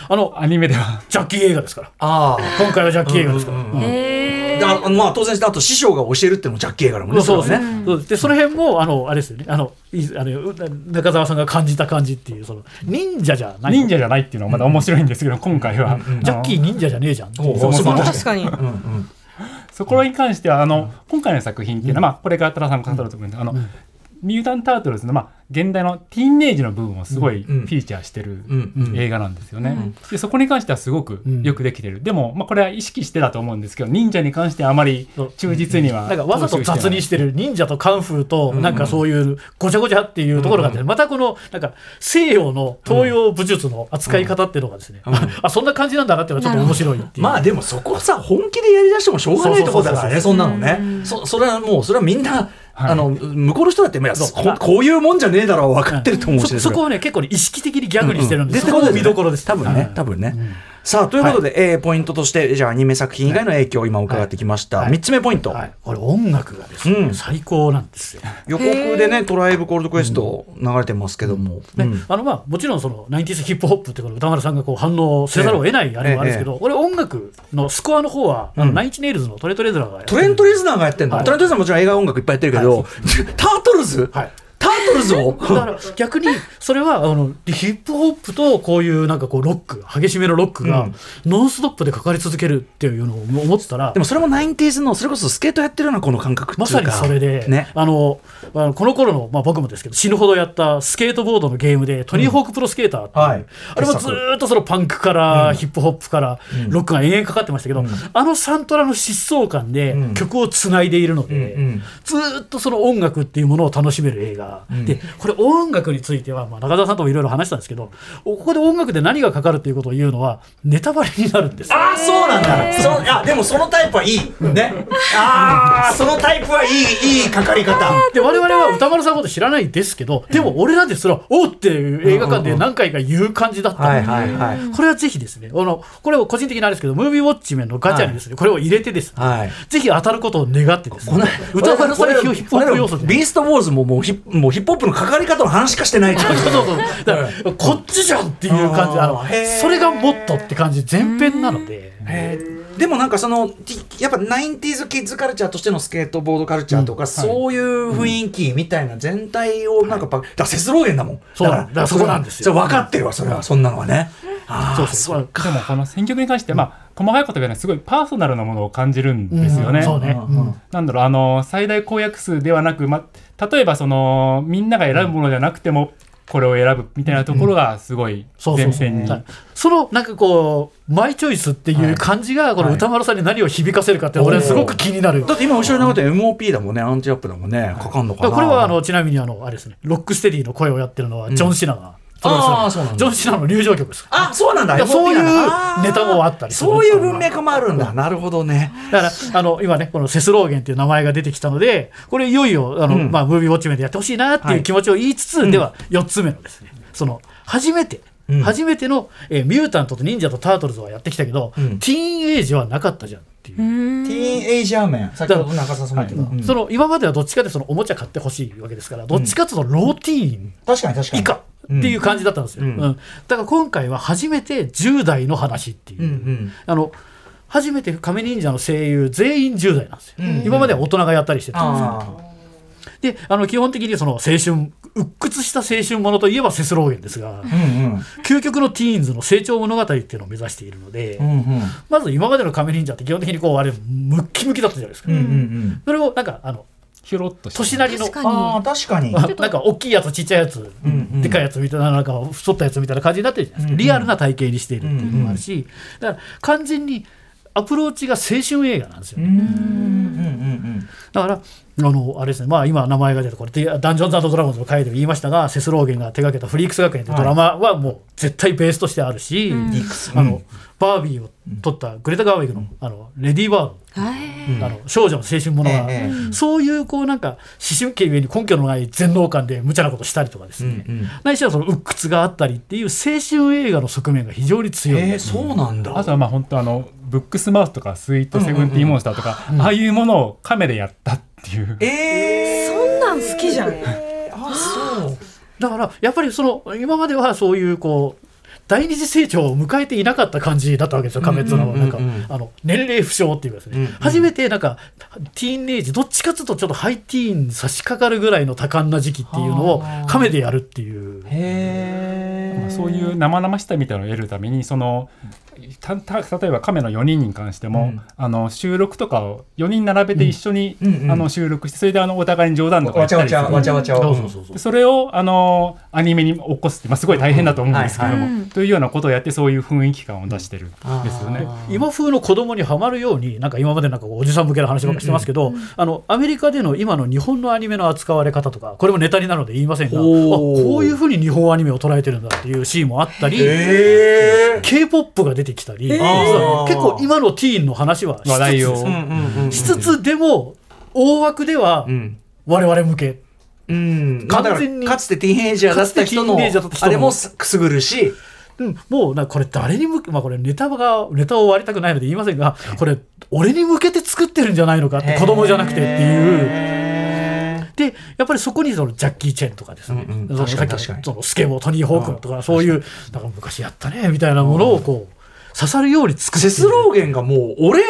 あのアニメでは。ジャッキー映画ですから、ああ今回はジャッキー映画ですから。あまあ当然あと師匠が教えるっていうのもジャッキー映画だもんねそうですね。そう。でその辺も、あの、あれですよね。あの、いあのう中澤さんが感じた感じっていう、その、忍者じゃない。忍者じゃないっていうのはまだ面白いんですけど、今回は、ジャッキー忍者じゃねえじゃんっていう。おうそもそも確かに。そこに関してはあの、今回の作品っていうのは、まあ、これから多田さんも語ると思うんで、あのミュータント・タートルズの、まあ、現代のティーンエイジの部分をすごいフうん。ィーチャーしてる映画なんですよね。でそこに関してはすごくよくできてる。でも、まあ、これは意識してだと思うんですけど忍者に関してはあまり忠実にはなん。かわざと雑にししてる忍者とカンフーとなんかそういうごちゃごちゃっていうところがあってまたこのなんか西洋の東洋武術の扱い方っていうのがですねあそんな感じなんだなっていうのはちょっと面白いっていう。まあでもそこさ本気でやりだしてもしょうがないところだからねそそんなのね。そそれはもうそれはみんな、はい。あの向こうの人だっていやここういうもんじゃねえだろう分かってると思うし。ねそそこをね結構ね意識的にギャグにしてるんで、ですそこも見どころです。多分ね、多分ね。さあということで、えーポイントとしてじゃあアニメ作品以外の影響を今伺ってきました、はい。3つ目ポイント、はい、これ音楽がですね、うん。最高なんですよ。予告でね「トライブ・コールド・クエスト」流れてますけども、ねうん。あのまあ、もちろんその 90s ヒップホップってこの歌丸さんがこう反応せざるを得ないあれもあるんですけど、俺音楽のスコアの方は、あのナイン・インチ・ネイルズのトレント・レズナーがやってるトレント・レズナーがやってんの、はい。トレント・レズナーもちろん映画音楽いっぱいやってるけど、タートルズ、はいタートルズをだから逆にそれはあのヒップホップとこういうなんかこうロック激しめのロックがノンストップでかかり続けるっていうのを思ってたらでもそれも 90s のそれこそスケートやってるようなこの感覚っていうかまさにそれで、ね。あのあのこの頃の、まあ、僕もですけど死ぬほどやったスケートボードのゲームでトニーホークプロスケーターっていう、はい。あれもずーっとそのパンクからヒップホップからロックが延々かかってましたけど、あのサントラの疾走感でん曲をつないでいるので、うん。うん。ずーっとその音楽っていうものを楽しめる映画、でこれ音楽については、まあ、中澤さんともいろいろ話したんですけどここで音楽で何がかかるっていうことを言うのはネタバレになるんですよ。ああそうなんだ。そのあでもそのタイプはいい。ね。ああそのタイプはいいいいかかり方。で我々は歌丸さんのこと知らないですけどでも俺らですら「おっ!」っていう映画館で何回か言う感じだったので、これはぜひですねあのこれは個人的なあれですけどムービーウォッチメンのガチャにですね、これを入れてですね、はい。ぜひ当たることを願ってですね歌丸さんのヒップホップ要素でビーストウォーズももうヒップもうヒップホップのかかり方の話しかしてないって感じそうそう。そうだからこっちじゃんっていう感じ。あのそれがもっとって感じ前編なので。でもなんかそのティやっぱ 90s キッズカルチャーとしてのスケートボードカルチャーとか、そういう雰囲気みたいな全体をなん。かパ、だからセスローゲンだもんそうだからそこなんですよ分かってるわそれはそんなのはねあそうーそう。そうでもこの選曲に関して、まあ、細かいことがねすごいパーソナルなものを感じるんですよね。そうね、うん。なんだろうあの最大公約数ではなく、ま、例えばそのみんなが選ぶものじゃなくてもこれを選ぶみたいなところがすごい前編に。はい。そのなんかこうマイチョイスっていう感じがこの宇多丸さんに何を響かせるかって俺はすごく気になる。だって今後ろに流れて MOP だもんね。アンチアップだもんね。かかんのかな。これはあのちなみにあのあれですね。ロックステディの声をやってるのはジョン・シナが、プロレスラーあーそうなんだ。ジョン・シナの入場曲です。あそうなんだ。そういうネタもあったりそういう文脈もあるんだ。なるほどね。だからあの今ねこのセスローゲンっていう名前が出てきたのでこれいよいよあの、うん。まあ、ムービーウォッチメンでやってほしいなっていう気持ちを言いつつ、では4つ目のですねその初めて、うん。初めての、えーミュータントと忍者とタートルズはやってきたけど、うん。ティーンエイジはなかったじゃんっていう。ティーンエイジャーメン。先ほど中澤さんも言ってた、うん。その今まではどっちかでそのおもちゃ買ってほしいわけですからどっちかというとローティーン。確かに確かに。以下っていう感じだったんですよ、ううん。んだから今回は初めて10代の話っていう、うんうん。あの初めて亀忍者の声優全員10代なんですよ、今までは大人がやったりしてたんですよ。あであの基本的にその青春鬱屈した青春ものといえばセスローゲンですが、うんうん。究極のティーンズの成長物語っていうのを目指しているので、うんうん。まず今までの亀忍者って基本的にこうあれムッキムキだったじゃないですか、うんうん。それをなんかあのひょろっと年なりの。ああ確かに。まあ なんか大きいやつちっちゃいやつ、んうん。でかいやつみたいななんか太ったやつみたいな感じになってるじゃないですか、リアルな体型にしているっていうのもあるし、だから完全にアプローチが青春映画なんですよね、うん。うんうんだからあのあれですね。まあ今名前が出たこれでダンジョンズドラゴンズの回でも言いましたがセスローゲンが手掛けたフリークス学園というドラマはもう絶対ベースとしてあるし、あのバービーを撮ったグレタ・ガーウィグの,、あのレディー・バードはい。あの少女の青春ものが、ええそういうこうなんか思春期ゆえに根拠のない全能感で無茶なことしたりとかですね、うんうん。ないしはその鬱屈があったりっていう青春映画の側面が非常に強い、えー、そうなんだ。あとはまあ本当あのブックスマウスとかスイートセブンティーンモンスターとか、ああいうものをカメでやったっていう。えー、そんなん好きじゃん。あそう。だからやっぱりその今まではそういうこう第二次成長を迎えていなかった感じだったわけですよ、仮面っていうの。は、なんか、うんうんうん。あの年齢不詳っていうかですね、うんうん。初めてなんか、ティーンエイジ、どっちかというと、ちょっとハイティーンに差し掛かるぐらいの多感な時期っていうのをはあ、カメでやるっていう。へまあそういう生々しさみたいなのを得るためにそのたた例えば亀の4人に関しても、うん。あの収録とかを4人並べて一緒に、うんうん。うんあの収録してそれであのお互いに冗談とか言わちゃわちゃったりする。わちゃわちゃそうそうそうそう。でそれをあのアニメに起こすって、まあ、すごい大変だと思うんですけども、うん。はい。はいというようなことをやってそういう雰囲気感を出してるんですよね。今風の子供にはまるようになんか今までなんかおじさん向けの話ばっかりしてますけど、あのアメリカでの今の日本のアニメの扱われ方とかこれもネタになるので言いませんがこういうふうに日本アニメを捉えてるんだっていうシーンもあったり、え k p o p が出てきたり、ー。結構今のティーンの話はしつつですねうんうんしつつでも大枠ではうん我々向け、うん、完全にかつてティーンエイジャーだった人のあれもくすぐるし。うん、もうなこれ誰に向け、まあ、これネタがネタを割りたくないので言いませんがこれ俺に向けて作ってるんじゃないのかって子供じゃなくてっていう。へでやっぱりそこにそのジャッキー・チェンとかですね、うんうんその確かにさっき確かに。そのスケボートニー・ホークとかそういうなんか昔やったねみたいなものをこう刺さるように作ってセスローゲンがもう俺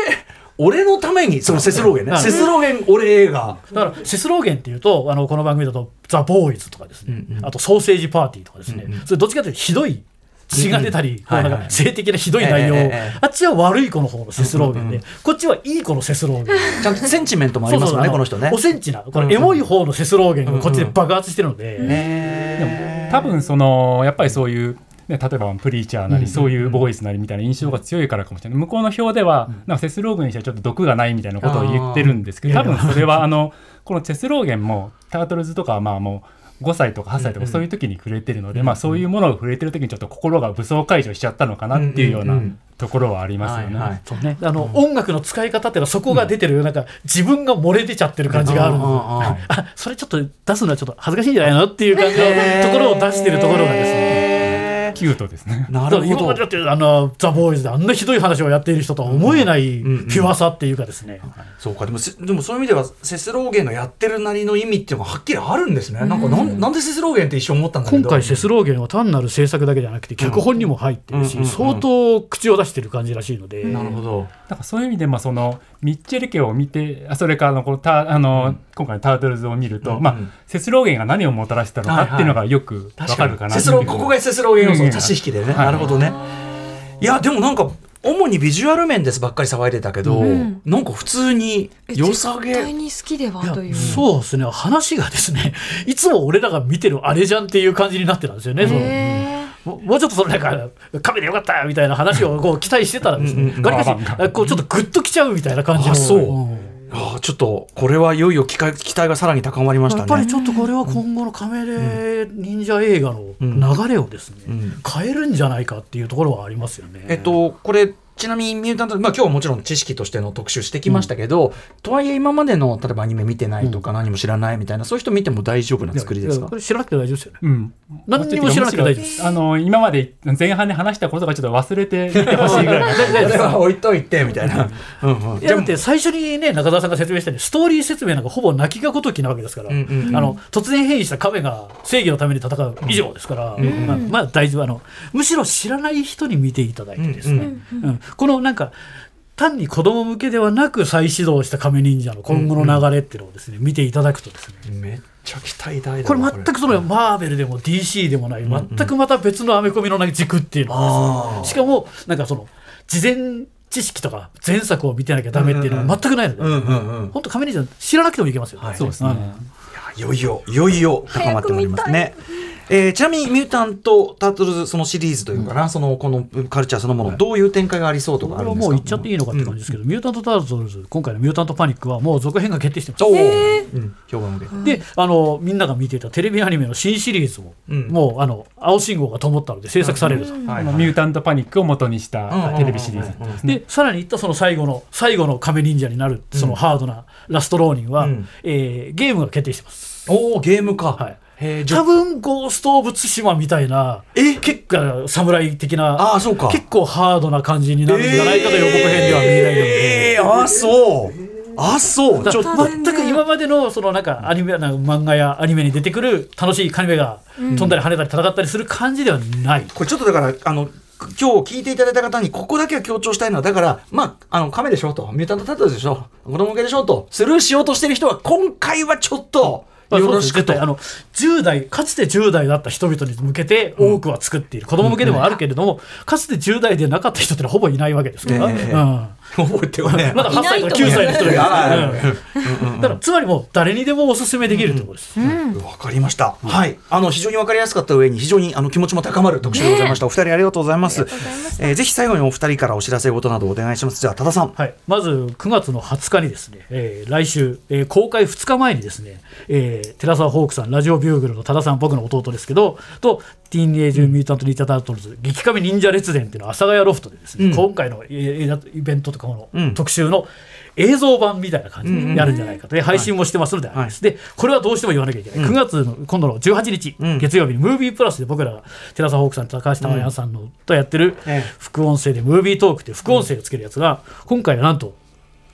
俺のためにそのセスローゲンね。うん。セスローゲン俺映画。だからセスローゲンっていうとあのこの番組だと「ザ・ボーイズ」とかですね、うんうん。あと「ソーセージ・パーティー」とかですね、うんうん。それどっちかというとひどい血が出たり、なんか性的なひどい内容、あっちは悪い子の方のセスローゲン。で、うんうん。こっちはいい子のセスローゲン。ちゃんとセンチメントもありますもんねあこの人ね。おセンチなこうんうんれエモい方のセスローゲンがこっちで爆発してるので、へー多分そのやっぱりそういう、ね、例えばプリーチャーなり、そういうボーイズなりみたいな印象が強いからかもしれない。向こうの表では、なんかセスローゲンにしてはちょっと毒がないみたいなことを言ってるんですけど多分それはあのこのセスローゲンもタートルズとかはまあもう5歳とか8歳とかそういう時に触れてるので、まあ、そういうものを触れてる時にちょっと心が武装解除しちゃったのかなっていうようなうんうんうん。ところはありますよね。はいはい。そうね、あの、音楽の使い方っていうのはそこが出てる、なんか自分が漏れ出ちゃってる感じがあるの、うんうんうんあそれちょっと出すのはちょっと恥ずかしいんじゃないのっていう感じのところを出してるところがですね。ねキュートですね。なるほど。今までだってあのザ・ボーイズであんなひどい話をやっている人とは思えないピュアさっていうかですね、そうか。でもせでもそういう意味ではセスローゲンのやってるなりの意味っていうのがはっきりあるんですね。なんかなんなんでセスローゲンって一瞬思ったんだけど。今回セスローゲンは単なる制作だけじゃなくて脚本にも入ってるし、相当口を出してる感じらしいので、なるほど。なんかそういう意味で、まあ、そのミッチェル家を見てあそれからあのこのタあの、今回のタートルズを見ると、まあ、セスローゲンが何をもたらしたのかっていうのがよくわかるかなセスローここがセスローゲン要素の足し引きでね、はい。なるほどね。いやでもなんか主にビジュアル面ですばっかり騒いでたけど、ん。なんか普通に良さ絶対げに好きではいという。そうですね。話がですね いつも俺らが見てるあれじゃんっていう感じになってたんですよね。その。へももうちょっとそのなんかカメでよかったみたいな話をこう期待してたらですね、がりかしまあまあこうちょっとグッときちゃうみたいな感じの。あそう。んあーちょっとこれはいよいよ期待期待がさらに高まりましたね。やっぱりちょっとこれは今後のカメレ忍者映画の流れをですね、ん。変えるんじゃないかっていうところはありますよね。えっと、これちなみにミュータント、まあ、今日はもちろん知識としての特集してきましたけど、とはいえ今までの例えばアニメ見てないとか何も知らないみたいな、そういう人見ても大丈夫な作りですか？これ知らなくて大丈夫ですよ。ね。うん、何にも知らなくて大丈夫です。あの今まで前半で話したことがちょっと忘れていてほしいぐらい それは置いといてみたいな。うん。うんいやだって最初にね中澤さんが説明したようにストーリー説明なんかほぼ泣きがごときなわけですから、うんうんうん。あの突然変異した亀が正義のために戦う以上ですから、まあ、まあ大丈夫。あのむしろ知らない人に見ていただいてですね、うんこのなんか単に子供向けではなく再始動した亀忍者の今後の流れっていうのをですね、見ていただくとですね。めっちゃ期待大だこれ全くそのマーベルでも DC でもない全くまた別のアメコミの軸っていうのがですねしかもなんかその事前知識とか前作を見てなきゃダメっていうのは全くないので、うんうんうん。本当亀忍者知らなくてもいけますよ、はい。そうですね。いよいよいよいよ高まってまいりますね。えーちなみにミュータント・タートルズそのシリーズというかな、そのこのカルチャーそのもの、どういう展開がありそうとかあるんですか？もう言っちゃっていいのかって感じですけど、ミュータント・タートルズ今回のミュータント・パニックはもう続編が決定してます。おー。うん、評判受けてであのみんなが見ていたテレビアニメの新シリーズも、うん。もうあの青信号が灯ったので制作されると、あのミュータントパニックを元にしたテレビシリーズ。でさらに言ったその最後の最後の亀忍者になるそのハードなラストローニンは、うん。えーゲームが決定してます。おおゲームか、はい多分ゴースト・オブ・ツシマみたいなえ？結構侍的なああそうか。結構ハードな感じになるんじゃないかと予告編では見えないので。えー、あそう。あそう。だちょっと。全く今までのそのなんかアニメなんか漫画やアニメに出てくる楽しいカニメが飛んだり跳ねたり戦ったりする感じではない。これちょっとだからあの今日聞いていただいた方にここだけは強調したいのはだからまああの亀でしょと。ミュータントタトルズでしょ子供向けでしょとスルーしようとしてる人は今回はちょっとまあよろしくと。あの10代かつて10代だった人々に向けて多くは作っている、子供向けでもあるけれども、かつて10代でなかった人ってのはほぼいないわけですから、ええ。うん覚えてはねまだ8歳とか9歳の人がだからつまりもう誰にでもおすすめできるところです。わかりました。はい。あの、非常にわかりやすかった上に、非常にあの気持ちも高まる特集でございました。お二人ありがとうございます。えーぜひ最後にお二人からお知らせ事などお願いします。じゃあ、多田さん。はい、まず9月の20日にですね、えー来週、えー公開2日前にですね、えー寺澤ホークさん、ラジオビューグルの多田さん、僕の弟ですけど、と、ティーンエイジ・ミュータント・ニンジャ・タートルズ、激カメ忍者列伝っていうのを阿佐ヶ谷ロフトでですね、うん。今回のえーイベントとかの特集の映像版みたいな感じでやるんじゃないかと、で配信もしてますのであれでこれはどうしても言わなきゃいけない、9月の今度の18日、うん。月曜日にムービープラスで僕らが寺澤ホークさんと高橋玉也さんのとやってるええ。副音声でムービートークっていう副音声をつけるやつが、今回はなんと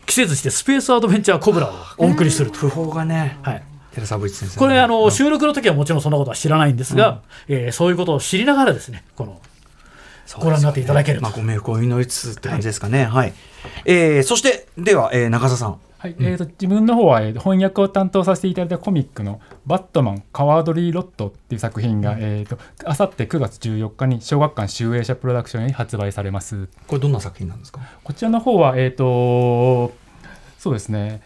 季節してスペースアドベンチャーコブラをお送りすると。不法がね、はい寺先生。これあの収録の時はもちろんそんなことは知らないんですが、えーそういうことを知りながらですねこのご覧になっていただけると。まあ、ご冥福を祈りつつって感じですかね。はい。えーそして、では、えー中澤さん。はい。えー、と自分の方は、えーと翻訳を担当させていただいたコミックの「バットマンカワードリー・ロット」っていう作品が、えー、とあさって9月14日に小学館集英社プロダクションに発売されます。これどんな作品なんですか？こちらの方はえっ、とそうですね。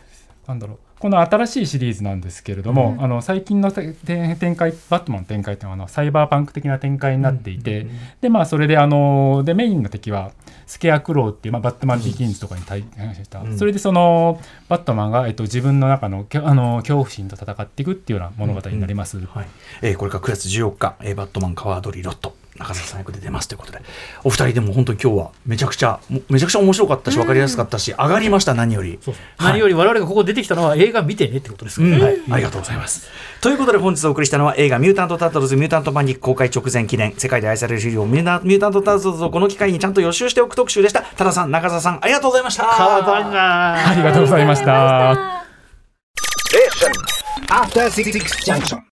なんだろうこの新しいシリーズなんですけれども、あの最近のて展開バットマンの展開っていうのはあのサイバーパンク的な展開になっていて、でまあそれであのでメインの敵はスケアクローっていう、まあ、バットマンビギンズとかに対した、うんそれでそのバットマンが、えっと、自分の中のあの恐怖心と戦っていくっていうような物語になります。はい。えーこれから9月14日、えーバットマンカワードリーロット。中澤さん役で出ますということで。お二人でも本当に今日はめちゃくちゃもめちゃくちゃ面白かったし分かりやすかったし、上がりました何より。そうはい。何より我々がここ出てきたのは映画見てねってことですから、うん。はい。ありがとうございます。ということで本日お送りしたのは映画「ミュータント・タートルズ・ミュータント・パニック」公開直前記念世界で愛される資料ミュータミュータント・タートルズをこの機会にちゃんと予習しておく特集でした。多田さん中澤さんありがとうございました。カーバンがありがとうございました。Station. After Six Junction.